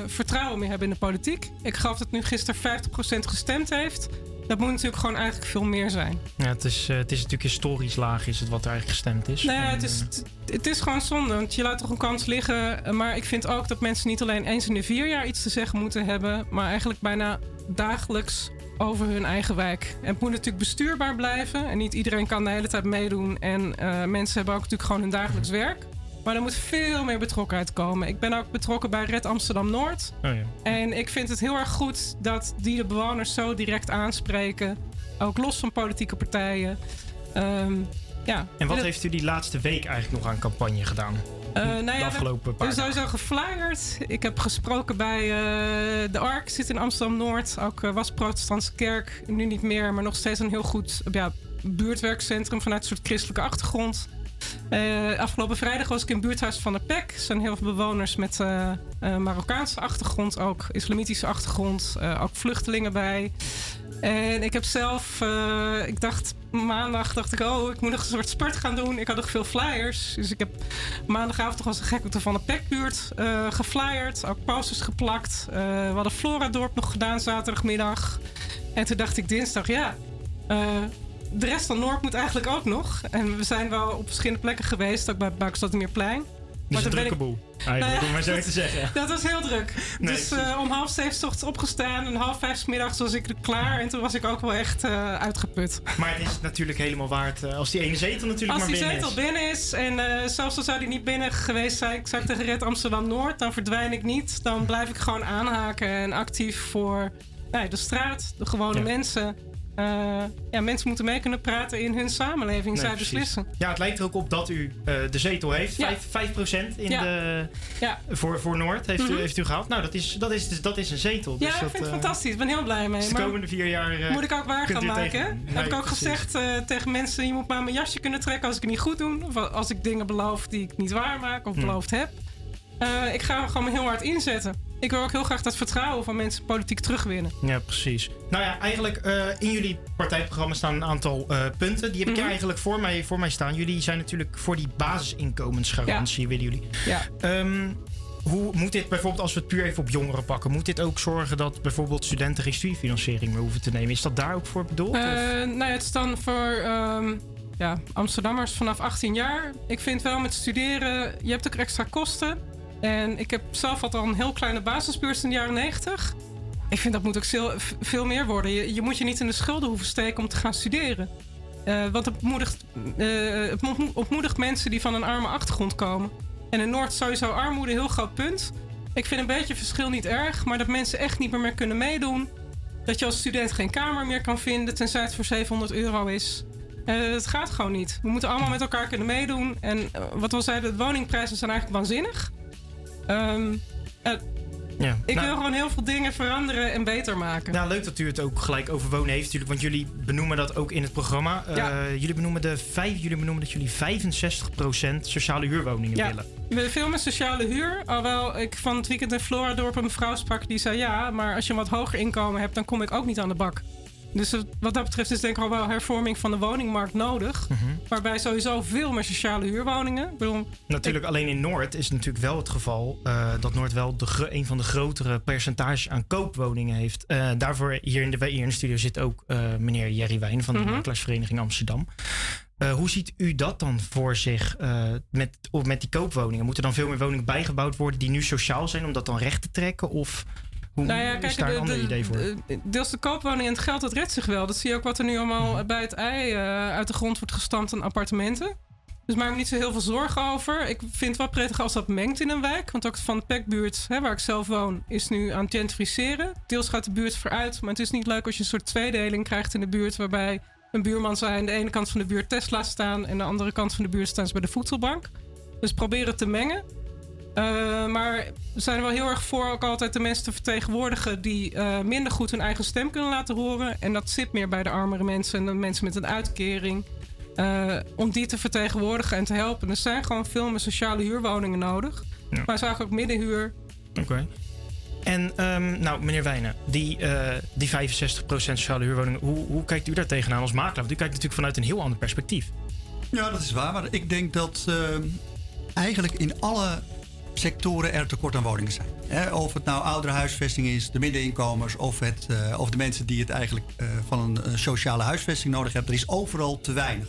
vertrouwen meer hebben in de politiek. Ik geloof dat nu gisteren 50% gestemd heeft. Dat moet natuurlijk gewoon eigenlijk veel meer zijn. Ja, het is, eh, het is natuurlijk historisch laag is het wat er eigenlijk gestemd is. Nou ja, En, het is, het- het is gewoon zonde, want je laat toch een kans liggen. Eh, Maar ik vind ook dat mensen niet alleen eens in de vier jaar iets te zeggen moeten hebben, maar eigenlijk bijna dagelijks over hun eigen wijk. En het moet natuurlijk bestuurbaar blijven en niet iedereen kan de hele tijd meedoen. En eh, mensen hebben ook natuurlijk gewoon hun dagelijks werk. Maar er moet veel meer betrokkenheid komen. Ik ben ook betrokken bij Red Amsterdam Noord. Oh ja. En ik vind het heel erg goed dat die de bewoners zo direct aanspreken. Ook los van politieke partijen. Ehm, ja. En wat heeft u die laatste week eigenlijk nog aan campagne gedaan? eh, nou ja, de afgelopen paar we zijn sowieso geflyerd. Ik heb gesproken bij eh, de ARK, zit in Amsterdam-Noord. Ook eh, was protestantse kerk, nu niet meer, maar nog steeds een heel goed ja, buurtwerkcentrum vanuit een soort christelijke achtergrond. Eh, afgelopen vrijdag was ik in het buurthuis van de PEC. Er zijn heel veel bewoners met eh, Marokkaanse achtergrond, ook islamitische achtergrond, ook vluchtelingen bij. En ik heb zelf, ik dacht maandag, dacht ik, oh, ik moet nog een soort sport gaan doen. Ik had nog veel flyers. Dus ik heb maandagavond toch als een gek op de Van de Pekbuurt geflyerd. Ook posters geplakt. We hadden Flora Dorp nog gedaan zaterdagmiddag. En toen dacht ik dinsdag, ja, de rest van Noord moet eigenlijk ook nog. En we zijn wel op verschillende plekken geweest, ook bij Buikstadmeerplein. Dus een toen ben drukke ik- boel. Eigenlijk, Nou ja, om maar zo te zeggen. Dat was heel druk. Nee, dus eh, om half zeven ochtends opgestaan en half vijf middags was ik er klaar. En toen was ik ook wel echt eh, uitgeput. Maar het is natuurlijk helemaal waard eh, als die ene zetel natuurlijk Als maar die binnen zetel is. binnen is en zelfs al zou die niet binnen geweest zijn, ik zou tegen Red Amsterdam Noord, dan verdwijn ik niet. Dan blijf ik gewoon aanhaken en actief voor nou, de straat, de gewone Ja. mensen. Eh, ja, mensen moeten mee kunnen praten in hun samenleving. Nee, zij precies. beslissen. Ja, het lijkt er ook op dat u eh, de zetel heeft. Ja. Vijf 5% in Ja. de, Ja. voor, voor Noord heeft, u, Mhm. heeft u gehaald. Nou, dat is, dat is, dus- dat is een zetel. Ja, dus ik dat, vind het eh, fantastisch. Ik ben heel blij mee. dus de komende vier jaar... moet ik ook waar gaan maken. tegen-? Nee, Heb ik ook precies. gezegd tegen mensen: je moet maar mijn jasje kunnen trekken als ik het niet goed doe. Of als ik dingen beloof die ik niet waar maak of Hm. beloofd heb. Ik ga gewoon heel hard inzetten. Ik wil ook heel graag dat vertrouwen van mensen politiek terugwinnen. Ja, precies. Nou ja, eigenlijk eh, in jullie partijprogramma staan een aantal eh, punten. Die heb ik Mhm. eigenlijk voor mij, voor mij staan. Jullie zijn natuurlijk voor die basisinkomensgarantie, willen jullie. Ja. Ehm, hoe moet dit bijvoorbeeld, als we het puur even op jongeren pakken, moet dit ook zorgen dat bijvoorbeeld studenten geen studiefinanciering meer hoeven te nemen? Is dat daar ook voor bedoeld? Of? nou ja, het is dan voor ehm, ja, Amsterdammers vanaf 18 jaar. Ik vind wel met studeren, je hebt ook extra kosten. En ik heb zelf had al een heel kleine basisbeurs in de jaren 90. Ik vind dat moet ook veel, meer worden. Je, je moet je niet in de schulden hoeven steken om te gaan studeren. Eh, want het, moedigt, eh, ontmoedigt mensen die van een arme achtergrond komen. En in Noord sowieso armoede een heel groot punt. Ik vind een beetje verschil niet erg, maar dat mensen echt niet meer, kunnen meedoen. Dat je als student geen kamer meer kan vinden, tenzij het voor 700 euro is. Eh, het gaat gewoon niet. We moeten allemaal met elkaar kunnen meedoen. En wat we al zeiden, de woningprijzen zijn eigenlijk waanzinnig. Ehm, eh, Ja. ik Nou- wil gewoon heel veel dingen veranderen en beter maken. Nou, leuk dat u het ook gelijk over wonen heeft natuurlijk. Want jullie benoemen dat ook in het programma. Eh, jullie, benoemen de vijf, jullie benoemen dat jullie 65% sociale huurwoningen Ja, willen veel met sociale huur. Alhoewel ik van het weekend in Floradorp een mevrouw sprak die zei... ja, maar als je een wat hoger inkomen hebt, dan kom ik ook niet aan de bak. Dus wat dat betreft is denk ik al wel hervorming van de woningmarkt nodig. Mhm. Waarbij sowieso veel meer sociale huurwoningen... Ik bedoel, Natuurlijk, alleen in Noord is het natuurlijk wel het geval eh, dat Noord wel de, een van de grotere percentages aan koopwoningen heeft. Eh, daarvoor hier in, de, hier in de studio zit ook eh, meneer Jerry Wijn van de Mhm. Makelaarsvereniging Amsterdam. Hoe ziet u dat dan voor zich met, of met die koopwoningen? Moeten er dan veel meer woningen bijgebouwd worden die nu sociaal zijn om dat dan recht te trekken? Of hoe nou ja, is kijk, daar een de- ander de- idee voor? de- deels de koopwoning en het geld, dat redt zich wel. Dat zie je ook wat er nu allemaal Mhm. bij het ei eh, uit de grond wordt gestampt aan appartementen. Dus maak me niet zo heel veel zorgen over. Ik vind het wel prettig als dat mengt in een wijk. Want ook van de Pekbuurt, hè, waar ik zelf woon, is nu aan het gentrificeren. Deels gaat de buurt vooruit. Maar het is niet leuk als je een soort tweedeling krijgt in de buurt. Waarbij een buurman zei aan de ene kant van de buurt Tesla staan. En aan de andere kant van de buurt staan ze bij de voedselbank. Dus probeer het te mengen. Eh, maar we zijn er wel heel erg voor ook altijd de mensen te vertegenwoordigen die eh, minder goed hun eigen stem kunnen laten horen. En dat zit meer bij de armere mensen en de mensen met een uitkering. Eh, om die te vertegenwoordigen en te helpen. Er zijn gewoon veel meer sociale huurwoningen nodig. Maar zo ook middenhuur. Oké. En ehm, nou, meneer Wijnen, die, eh die 65% sociale huurwoningen, hoe, hoe kijkt u daar tegenaan als makelaar? Want u kijkt natuurlijk vanuit een heel ander perspectief. Ja, dat is waar. Maar ik denk dat eh, eigenlijk in alle sectoren er tekort aan woningen zijn. Of het nou oudere huisvesting is, de middeninkomens of, het, eh, of de mensen die het eigenlijk eh, van een, sociale huisvesting nodig hebben. Er is overal te weinig.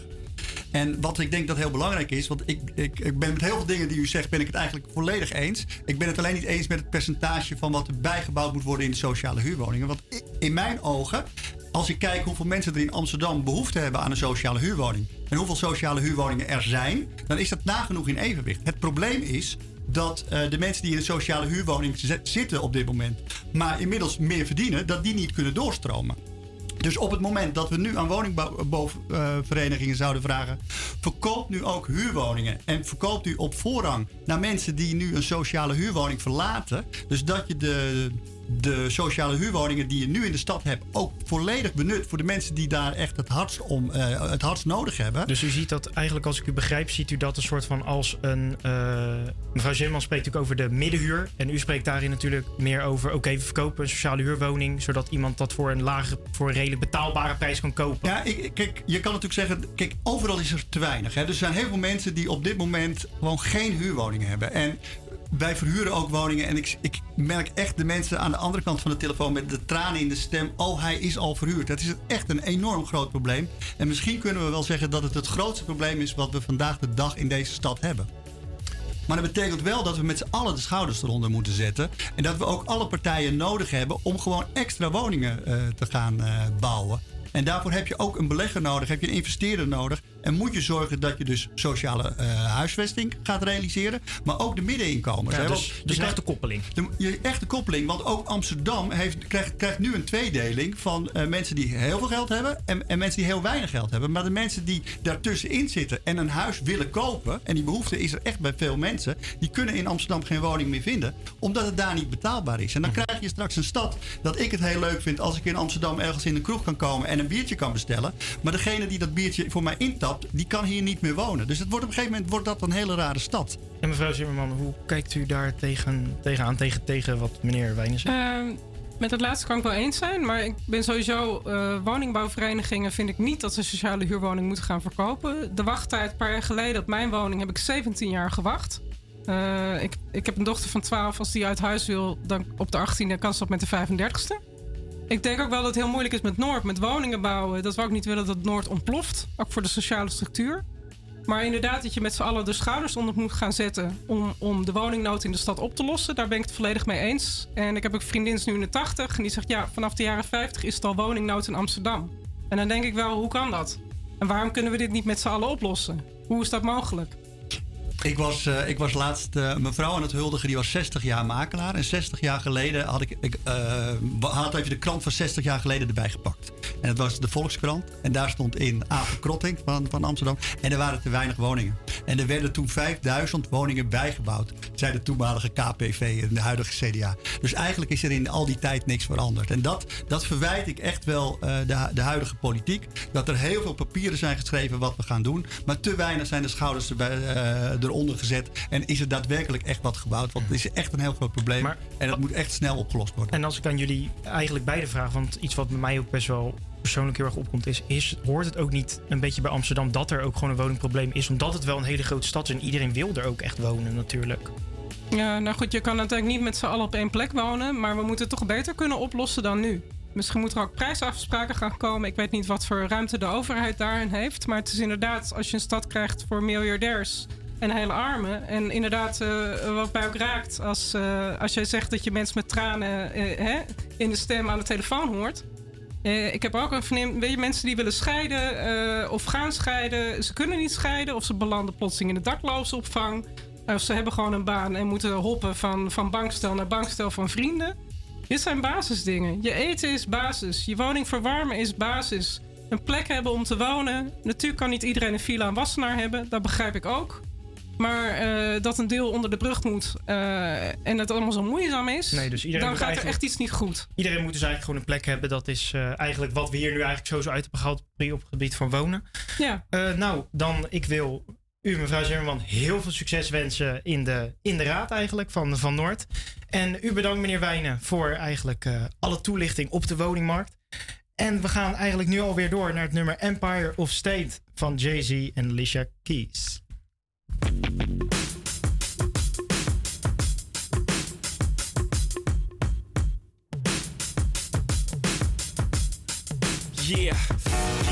En wat ik denk dat heel belangrijk is, want ik, ik, ik ben met heel veel dingen die u zegt, ben ik het eigenlijk volledig eens. Ik ben het alleen niet eens met het percentage van wat er bijgebouwd moet worden in de sociale huurwoningen. Want in mijn ogen, als ik kijk hoeveel mensen er in Amsterdam behoefte hebben aan een sociale huurwoning en hoeveel sociale huurwoningen er zijn, dan is dat nagenoeg in evenwicht. Het probleem is dat eh, de mensen die in een sociale huurwoning zi- zitten op dit moment, maar inmiddels meer verdienen, dat die niet kunnen doorstromen. Dus op het moment dat we nu aan woningbouwverenigingen zouden vragen: verkoop nu ook huurwoningen. En verkoopt u op voorrang naar mensen die nu een sociale huurwoning verlaten. Dus dat je de, de sociale huurwoningen die je nu in de stad hebt ook volledig benut voor de mensen die daar echt het hardst, om, eh, het hardst nodig hebben. Dus u ziet dat eigenlijk, als ik u begrijp, ziet u dat een soort van als een. eh, mevrouw Zimmerman spreekt natuurlijk over de middenhuur. En u spreekt daarin natuurlijk meer over: oké, we verkopen een sociale huurwoning. Zodat iemand dat voor een lage, voor een redelijk betaalbare prijs kan kopen. Ja, ik, kijk, je kan natuurlijk zeggen, kijk, overal is er te weinig. Hè? Dus er zijn heel veel mensen die op dit moment gewoon geen huurwoningen hebben. En wij verhuren ook woningen. En ik, ik merk echt de mensen aan de andere kant van de telefoon met de tranen in de stem. Oh, hij is al verhuurd. Dat is echt een enorm groot probleem. En misschien kunnen we wel zeggen dat het het grootste probleem is wat we vandaag de dag in deze stad hebben. Maar dat betekent wel dat we met z'n allen de schouders eronder moeten zetten. En dat we ook alle partijen nodig hebben om gewoon extra woningen eh, te gaan eh, bouwen. En daarvoor heb je ook een belegger nodig, heb je een investeerder nodig. En moet je zorgen dat je dus sociale eh, huisvesting gaat realiseren. Maar ook de middeninkomens. Ja, hè, dus- dus een kan- echte koppeling. de, je echte koppeling. Want ook Amsterdam heeft, krijgt, krijgt nu een tweedeling van eh, mensen die heel veel geld hebben en, en mensen die heel weinig geld hebben. Maar de mensen die daartussenin zitten en een huis willen kopen, en die behoefte is er echt bij veel mensen, die kunnen in Amsterdam geen woning meer vinden, omdat het daar niet betaalbaar is. En dan krijg je straks een stad dat ik het heel leuk vind als ik in Amsterdam ergens in de kroeg kan komen en een biertje kan bestellen. Maar degene die dat biertje voor mij intapt, die kan hier niet meer wonen. Dus het wordt op een gegeven moment wordt dat een hele rare stad. En mevrouw Zimmerman, hoe kijkt u daar tegen, tegenaan, tegen, tegen wat meneer Wijnen zegt? Ehm, met het laatste kan ik wel eens zijn. Maar ik ben sowieso eh, woningbouwverenigingen vind ik niet dat ze sociale huurwoning moeten gaan verkopen. De wachttijd een paar jaar geleden op mijn woning heb ik 17 jaar gewacht. Eh, ik, ik heb een dochter van 12. Als die uit huis wil, dan op de 18e kan ze dat met de 35ste. Ik denk ook wel dat het heel moeilijk is met Noord, met woningen bouwen. Dat we ook niet willen dat Noord ontploft. Ook voor de sociale structuur. Maar inderdaad, dat je met z'n allen de schouders onder moet gaan zetten om, om de woningnood in de stad op te lossen. Daar ben ik het volledig mee eens. En ik heb ook vriendin, nu in de 80. En die zegt, ja, vanaf de jaren 50 is het al woningnood in Amsterdam. En dan denk ik wel, hoe kan dat? En waarom kunnen we dit niet met z'n allen oplossen? Hoe is dat mogelijk? Ik was, eh, ik was laatst mevrouw aan het huldigen, die was 60 jaar makelaar. En 60 jaar geleden had ik, ik eh, had even de krant van 60 jaar geleden erbij gepakt. En het was de Volkskrant. En daar stond in Apen Krotting van, van Amsterdam. En er waren te weinig woningen. En er werden toen 5000 woningen bijgebouwd. Zei de toenmalige KPV en de huidige CDA. Dus eigenlijk is er in al die tijd niks veranderd. En dat, dat verwijt ik echt wel de, de huidige politiek. Dat er heel veel papieren zijn geschreven wat we gaan doen. Maar te weinig zijn de schouders erbij, eh, eronder gezet. En is er daadwerkelijk echt wat gebouwd? Want het is echt een heel groot probleem. en dat moet echt snel opgelost worden. En als ik aan jullie eigenlijk beide vraag, want iets wat bij mij ook best wel persoonlijk heel erg opkomt, is, is hoort het ook niet een beetje bij Amsterdam dat er ook gewoon een woningprobleem is? Omdat het wel een hele grote stad is en iedereen wil er ook echt wonen natuurlijk. Ja, nou goed, je kan natuurlijk niet met z'n allen op één plek wonen, maar we moeten het toch beter kunnen oplossen dan nu. Misschien moeten er ook prijsafspraken gaan komen. Ik weet niet wat voor ruimte de overheid daarin heeft. Maar het is inderdaad, als je een stad krijgt voor miljardairs en hele armen. En inderdaad, eh, wat mij ook raakt, als, eh, als jij zegt dat je mensen met tranen eh, hè, in de stem aan de telefoon hoort. Ik heb ook een vriendin, weet je, mensen die willen scheiden of gaan scheiden. Ze kunnen niet scheiden of ze belanden plotseling in de daklozenopvang. Of ze hebben gewoon een baan en moeten hoppen van, van bankstel naar bankstel van vrienden. Dit zijn basisdingen. Je eten is basis. Je woning verwarmen is basis. Een plek hebben om te wonen. Natuurlijk kan niet iedereen een villa en wassenaar hebben. Dat begrijp ik ook. Maar eh, dat een deel onder de brug moet eh, en het allemaal zo moeizaam is, Nee, dus iedereen dan gaat er echt iets niet goed. Iedereen moet dus eigenlijk gewoon een plek hebben. Dat is eh, eigenlijk wat we hier nu eigenlijk sowieso uit hebben gehaald op het gebied van wonen. Ja. Nou, dan ik wil u, mevrouw Zimmerman, heel veel succes wensen in de, in de raad eigenlijk van, van Noord. En u bedankt meneer Wijnen voor eigenlijk alle toelichting op de woningmarkt. En we gaan eigenlijk nu alweer door naar het nummer Empire of State van Jay-Z en Alicia Keys. Yeah,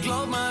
Ik loop me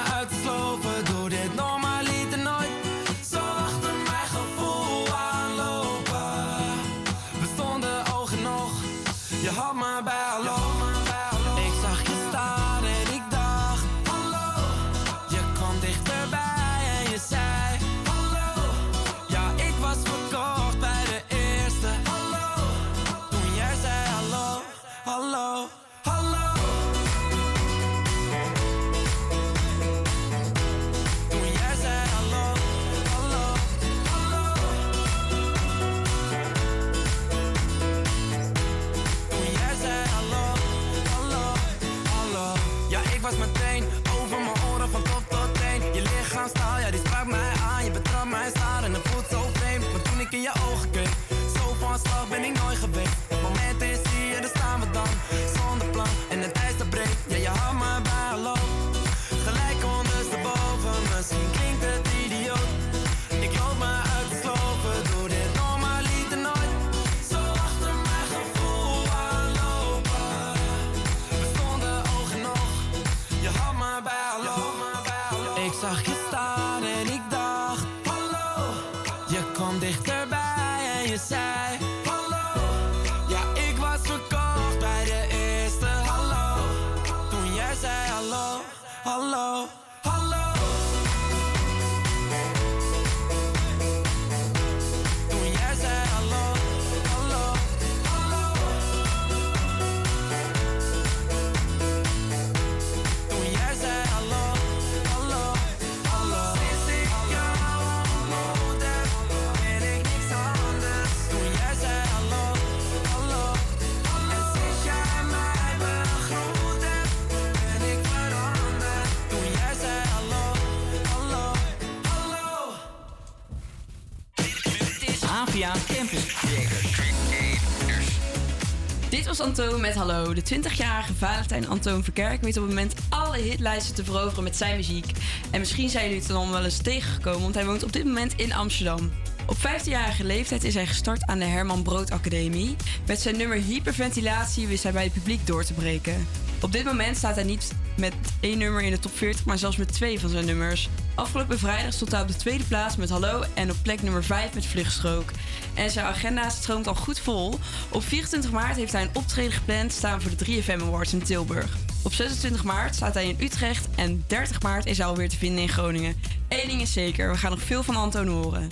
was Antoon met Hallo. De 20-jarige Valentijn Antoon Verkerk weet op het moment alle hitlijsten te veroveren met zijn muziek. En misschien zijn jullie het dan wel eens tegengekomen, want hij woont op dit moment in Amsterdam. Op 15-jarige leeftijd is hij gestart aan de Herman Brood Academie. Met zijn nummer Hyperventilatie wist hij bij het publiek door te breken. Op dit moment staat hij niet met één nummer in de top 40, maar zelfs met twee van zijn nummers. Afgelopen vrijdag stond hij op de tweede plaats met Hallo en op plek nummer 5 met Vluchtstrook. En zijn agenda stroomt al goed vol. Op 24 maart heeft hij een optreden gepland staan voor de 3FM Awards in Tilburg. Op 26 maart staat hij in Utrecht en 30 maart is hij alweer te vinden in Groningen. Eén ding is zeker, we gaan nog veel van Antoon horen.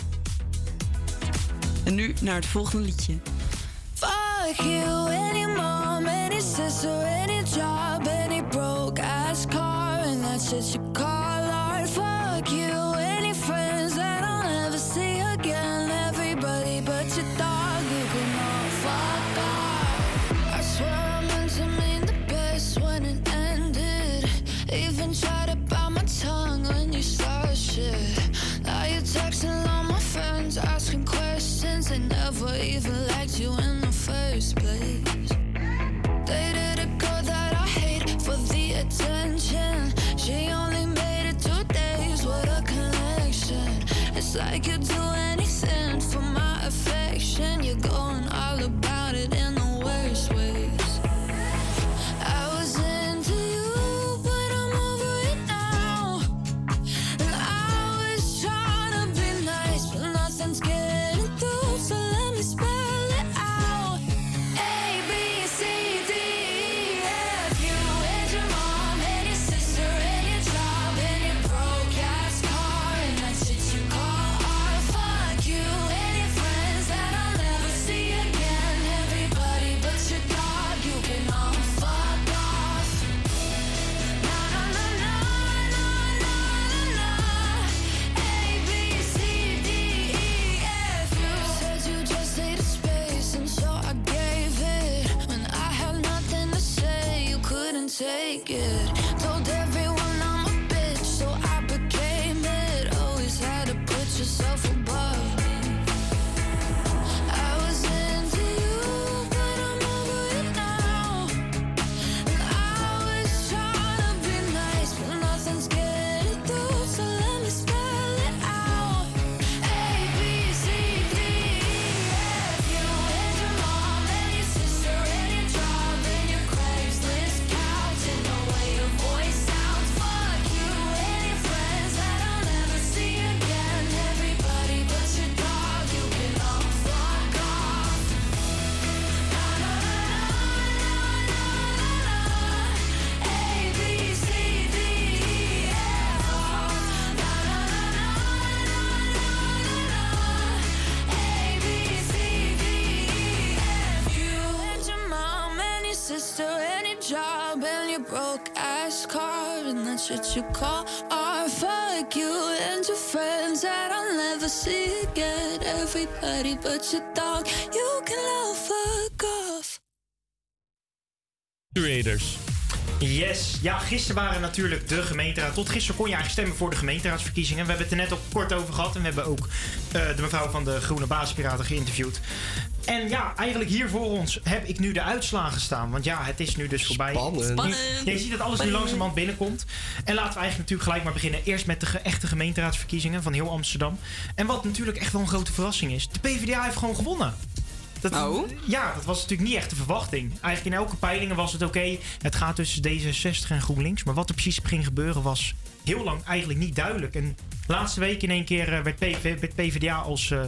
En nu naar het volgende liedje. Fuck you, any mom, any sister, any job, any broke ass car, and that shit you call It's like you'd do anything for my affection. You're going all about Everybody but your dog, you can all fuck off. Creators. Yes, ja, gisteren waren natuurlijk de gemeenteraad. Tot gisteren kon je eigenlijk stemmen voor de gemeenteraadsverkiezingen. We hebben het er net ook kort over gehad. En we hebben ook eh, de mevrouw van de Groene Basispiraten geïnterviewd. En ja, eigenlijk hier voor ons heb ik nu de uitslagen staan. Want ja, het is nu dus voorbij. Spannend. Spannend. Ja, je ziet dat alles nu langzamerhand binnenkomt. En laten we eigenlijk natuurlijk gelijk maar beginnen. Eerst met de ge- echte gemeenteraadsverkiezingen van heel Amsterdam. En wat natuurlijk echt wel een grote verrassing is. De PvdA heeft gewoon gewonnen. Dat, Ja, dat was natuurlijk niet echt de verwachting. Eigenlijk in elke peilingen was het oké. het gaat tussen D66 en GroenLinks. Maar wat er precies ging gebeuren was heel lang eigenlijk niet duidelijk. En laatste week in één keer eh, werd, PV, werd PvdA als eh,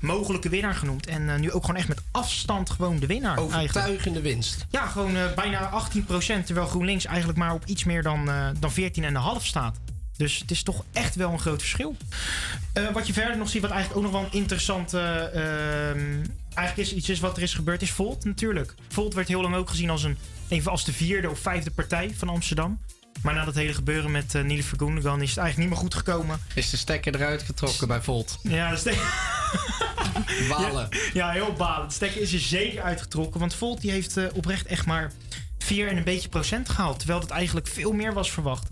mogelijke winnaar genoemd. En eh, nu ook gewoon echt met afstand gewoon de winnaar. Overtuigende winst. Ja, gewoon bijna 18%. Terwijl GroenLinks eigenlijk maar op iets meer dan, dan 14,5 staat. Dus het is toch echt wel een groot verschil. Wat je verder nog ziet, wat eigenlijk ook nog wel een interessante. Eigenlijk is iets is wat er is gebeurd, is Volt natuurlijk. Volt werd heel lang ook gezien als, een, van- als de vierde of vijfde partij van Amsterdam. Maar na dat hele gebeuren met uh, Niele Vergoendegan is het eigenlijk niet meer goed gekomen. Is de stekker eruit getrokken bij Volt? Ja, de stekker. Balen. Ja, ja, heel balen. De stekker is er zeker uitgetrokken. Want Volt die heeft eh, oprecht echt maar 4 en een beetje procent gehaald. Terwijl dat eigenlijk veel meer was verwacht.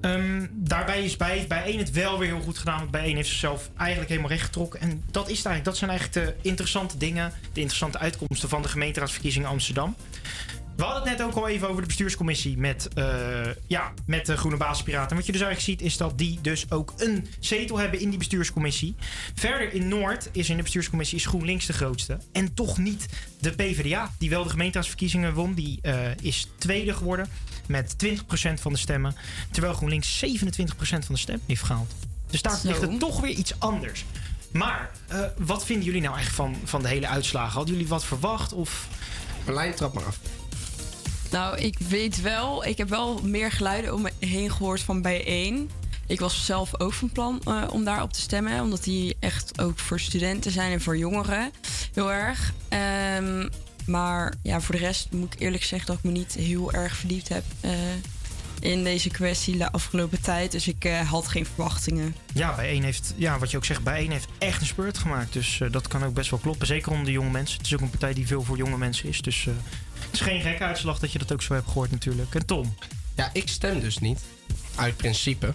Ehm, daarbij is bij, bij 1 het wel weer heel goed gedaan. Bij 1 heeft zichzelf eigenlijk helemaal rechtgetrokken. En dat is eigenlijk. Dat zijn eigenlijk de interessante dingen. De interessante uitkomsten van de gemeenteraadsverkiezingen Amsterdam. We hadden het net ook al even over de bestuurscommissie met, eh, ja, met de Groene Basispiraten. En wat je dus eigenlijk ziet is dat die dus ook een zetel hebben in die bestuurscommissie. Verder in Noord is in de bestuurscommissie is GroenLinks de grootste. En toch niet de PvdA, die wel de gemeenteraadsverkiezingen won. Die eh, is tweede geworden met 20% van de stemmen. Terwijl GroenLinks 27% van de stem heeft gehaald. Dus daar ligt het toch weer iets anders. Maar eh, wat vinden jullie nou eigenlijk van, van de hele uitslagen? Hadden jullie wat verwacht? Of... Marlijn, trap maar af. Nou, ik weet wel, ik heb wel meer geluiden om me heen gehoord van bijeen. ik was zelf ook van plan eh, om daarop te stemmen. Omdat die echt ook voor studenten zijn en voor jongeren heel erg. Ehm, maar ja, voor de rest moet ik eerlijk zeggen dat ik me niet heel erg verdiept heb eh, in deze kwestie de afgelopen tijd. Dus ik eh, had geen verwachtingen. Ja, bij één heeft, ja, wat je ook zegt, bij één heeft echt een spurt gemaakt. Dus dat kan ook best wel kloppen. Zeker onder de jonge mensen. Het is ook een partij die veel voor jonge mensen is. Dus het is geen gekke uitslag dat je dat ook zo hebt gehoord natuurlijk. En Tom? Ja, ik stem dus niet. Uit principe.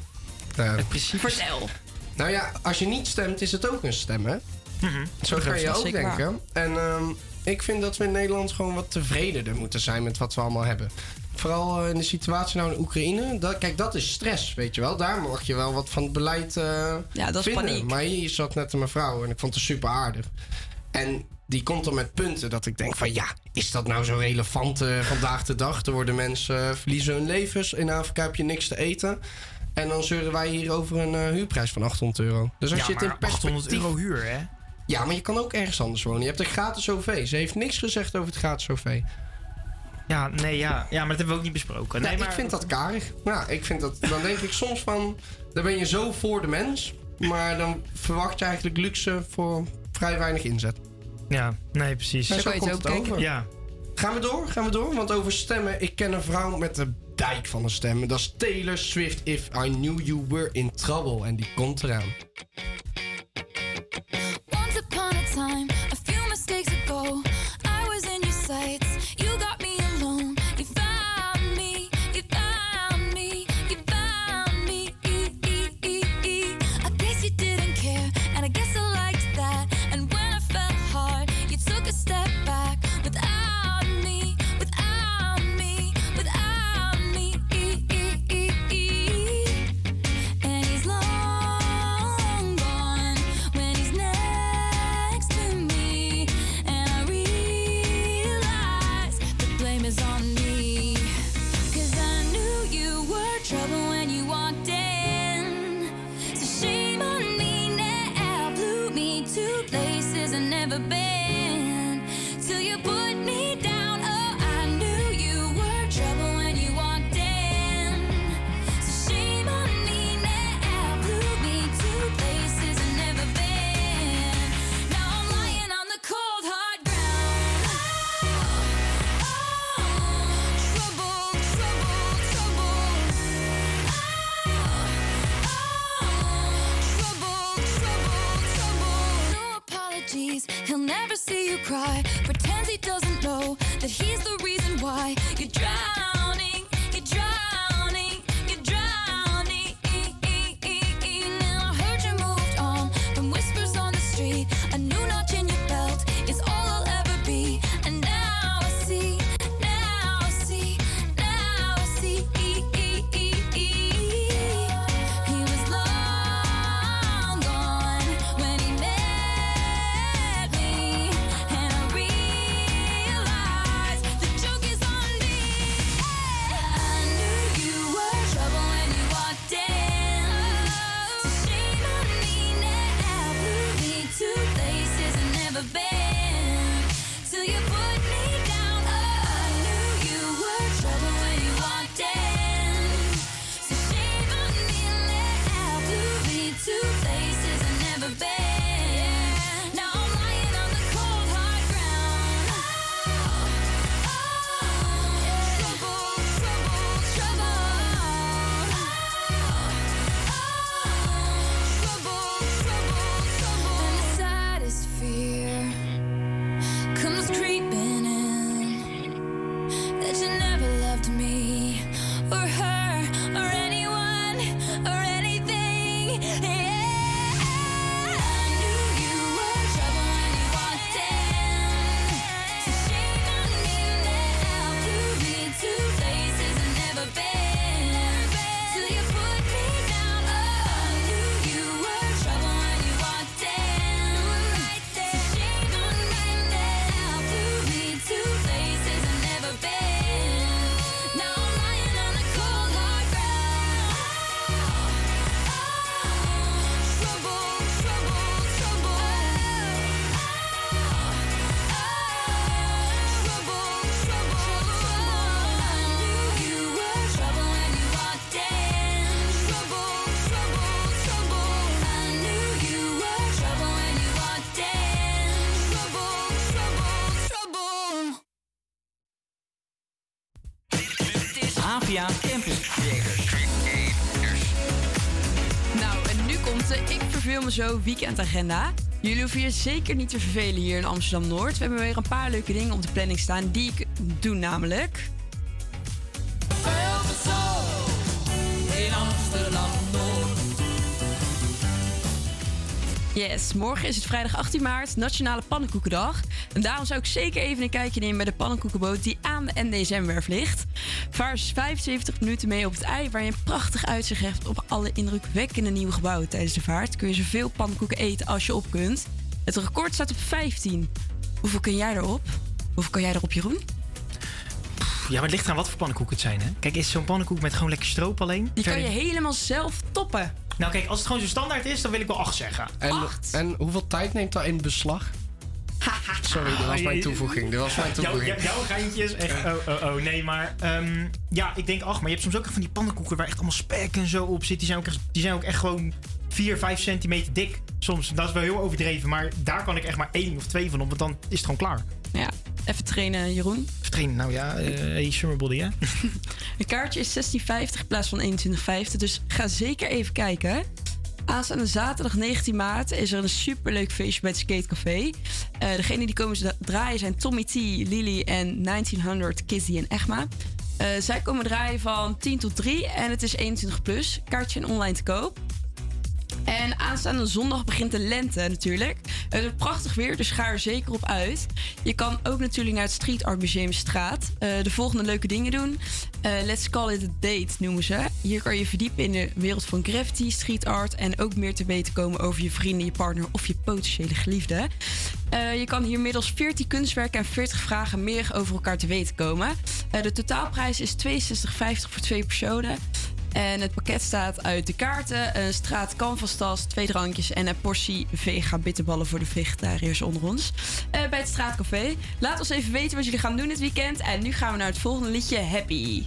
Uit principe? Vertel. Nou ja, als je niet stemt, is het ook een stem, hè? Mhm. Zo is je ook zeker waar. denken. En ehm, ik vind dat we in Nederland gewoon wat tevredener moeten zijn met wat we allemaal hebben. Vooral eh, in de situatie nou in Oekraïne. Dat, kijk, dat is stress, weet je wel. Daar mag je wel wat van het beleid eh Ja, dat is vinden. paniek. Maar hier zat net een mevrouw en ik vond het super aardig. En die komt dan met punten dat ik denk van... ja, is dat nou zo relevant eh, vandaag de dag? Er worden mensen eh, verliezen hun levens. In Afrika heb je niks te eten. En dan zeuren wij hier over een eh, huurprijs van 800 euro. Dus als Ja, je het in maar perspectief... 800 euro huur, hè? Ja, maar je kan ook ergens anders wonen. Je hebt een gratis OV. Ze heeft niks gezegd over het gratis OV. Ja, nee, ja. ja, maar dat hebben we ook niet besproken. Nee, Nee, maar... ik vind dat karig. Ja, ik vind dat, dan denk ik soms van... Dan ben je zo voor de mens. Maar dan verwacht je eigenlijk luxe voor vrij weinig inzet. Ja, nee, precies. En zo komt het over. Ja. Gaan we door? Gaan we door? Want over stemmen... Ik ken een vrouw met de dijk van de stemmen. Dat is Taylor Swift. If I knew you were in trouble. En die komt eraan. Once upon a time, cry. Pretends he doesn't know that he's the reason why you're drowning. Zo weekendagenda. Jullie hoeven je zeker niet te vervelen hier in Amsterdam Noord. We hebben weer een paar leuke dingen op de planning staan die ik doe namelijk. In Amsterdam. Yes, morgen is het vrijdag 18 maart, Nationale Pannenkoekendag. En daarom zou ik zeker even een kijkje nemen bij de pannenkoekenboot die aan de NDSM-werf ligt. Vaar 75 minuten mee op het ei, waar je een prachtig uitzicht hebt op alle indrukwekkende nieuwe gebouwen tijdens de vaart. Kun je zoveel pannenkoeken eten als je op kunt. Het record staat op 15. Hoeveel kun jij erop? Hoeveel kan jij erop, Jeroen? Ja, maar het ligt aan wat voor pannenkoek het zijn, hè? Kijk, is zo'n pannenkoek met gewoon lekker stroop alleen? Die kan je helemaal zelf toppen. Nou kijk, als het gewoon zo standaard is, dan wil ik wel 8 zeggen. En, en hoeveel tijd neemt dat in beslag? Sorry, dat was mijn toevoeging. Dat was mijn Jouw, toevoeging. jouw, jouw geintjes, echt, oh, oh, oh, nee, maar ehm, ja, ik denk 8. Maar je hebt soms ook echt van die pannenkoeken waar echt allemaal spek en zo op zit. Die zijn ook echt, die zijn ook echt gewoon 4, 5 centimeter dik. Soms, dat is wel heel overdreven, maar daar kan ik echt maar één of twee van op, want dan is het gewoon klaar. Ja, even trainen, Jeroen. Even trainen, nou ja, eh hey, summer body, hè? Een kaartje is 16,50 in plaats van 21,50. Dus ga zeker even kijken. Aanstaande zaterdag 19 maart is er een superleuk feestje bij het Skatecafé. Eh degenen die komen draaien zijn Tommy T, Lily en 1900 Kizzy en Egma. Eh, zij komen draaien van 10 tot 3 en het is 21 plus. Kaartje online te koop. En aanstaande zondag begint de lente natuurlijk. Het wordt prachtig weer, dus ga er zeker op uit. Je kan ook natuurlijk naar het Street Art Museum Straat. eh, de volgende leuke dingen doen. Eh, let's call it a date noemen ze. Hier kan je verdiepen in de wereld van graffiti, street art... en ook meer te weten komen over je vrienden, je partner of je potentiële geliefde. Eh, je kan hier middels 14 kunstwerken en 40 vragen meer over elkaar te weten komen. De totaalprijs is 62,50 voor twee personen. En het pakket staat uit de kaarten, een straat canvastas, twee drankjes en een portie vega bitterballen voor de vegetariërs onder ons. Eh, bij het straatcafé. Laat ons even weten wat jullie gaan doen dit weekend. En nu gaan we naar het volgende liedje, Happy.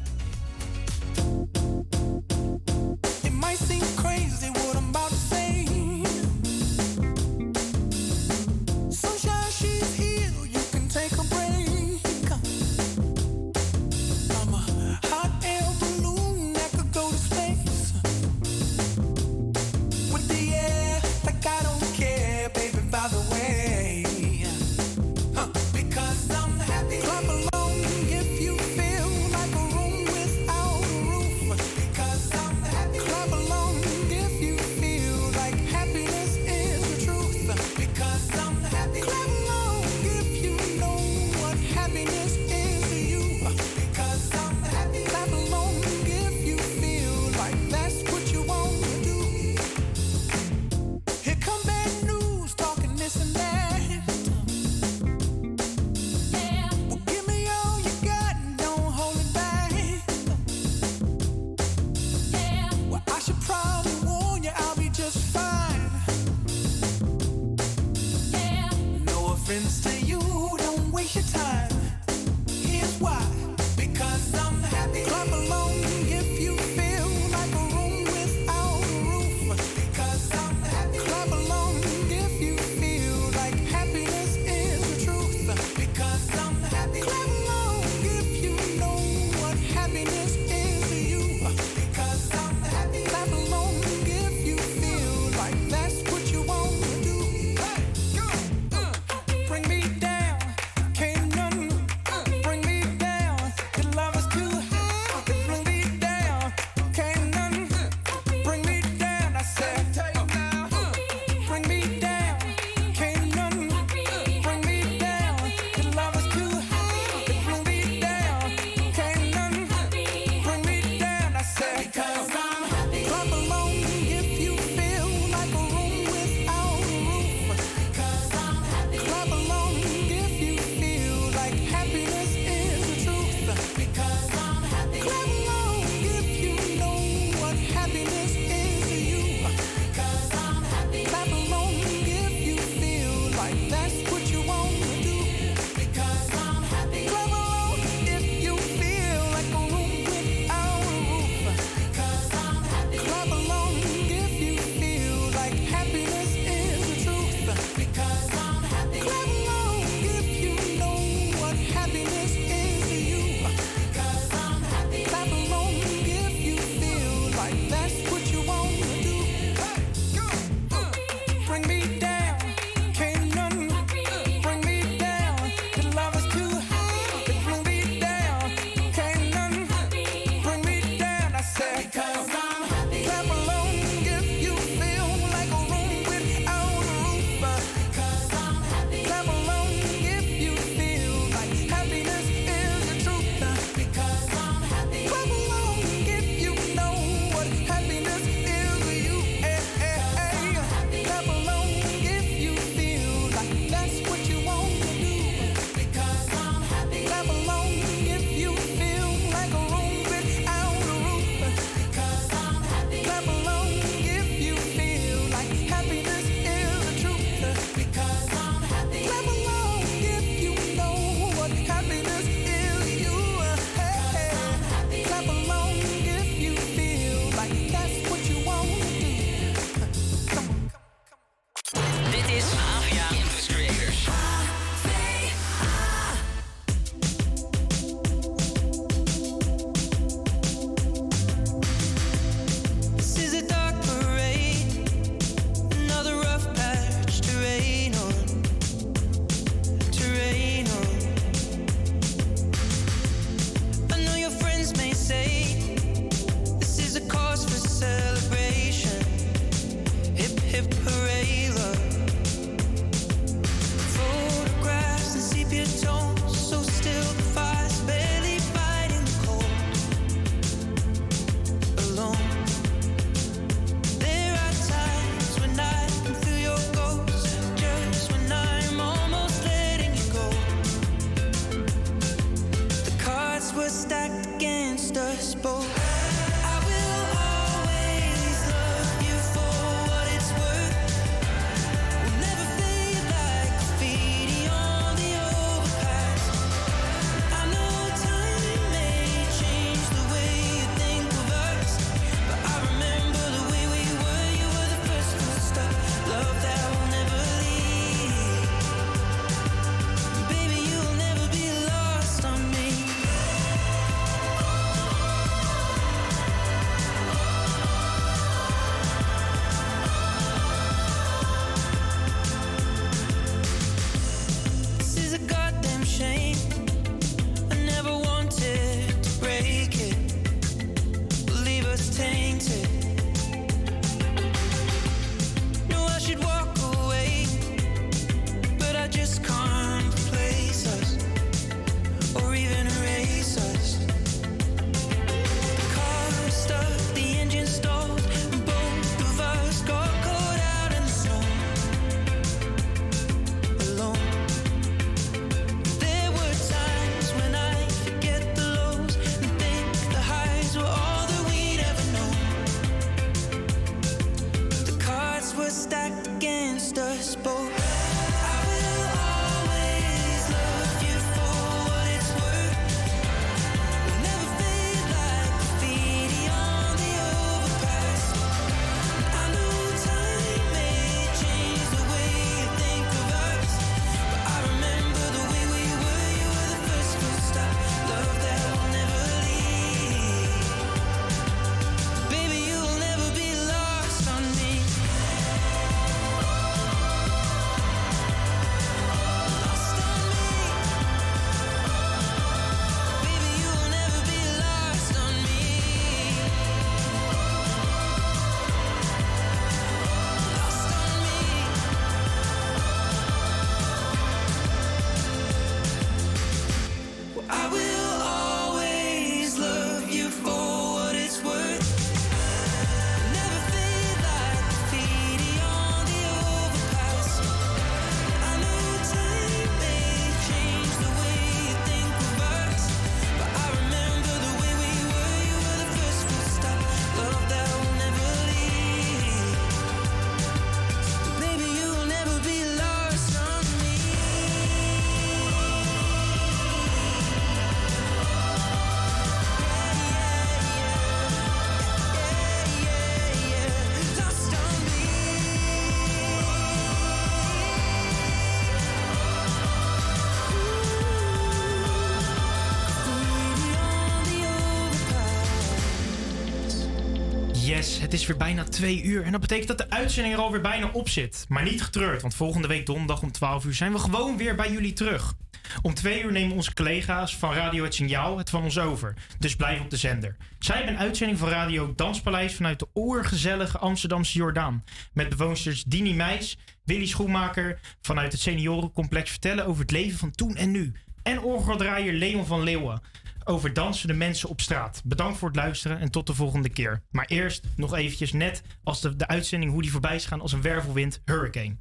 Is weer bijna twee uur. En dat betekent dat de uitzending er alweer bijna op zit. Maar niet getreurd, want volgende week donderdag om 12 uur zijn we gewoon weer bij jullie terug. Om twee uur nemen onze collega's van Radio Het Signaal het van ons over. Dus blijf op de zender. Zij hebben een uitzending van Radio Danspaleis vanuit de oergezellige Amsterdamse Jordaan. Met bewoonsters Dini Meijs, Willy Schoenmaker vanuit het seniorencomplex vertellen over het leven van toen en nu. En orgeldraaier Leon van Leeuwen over dansende mensen op straat. Bedankt voor het luisteren en tot de volgende keer. Maar eerst nog eventjes net als de, de uitzending hoe die voorbij is gaan als een wervelwind Hurricane.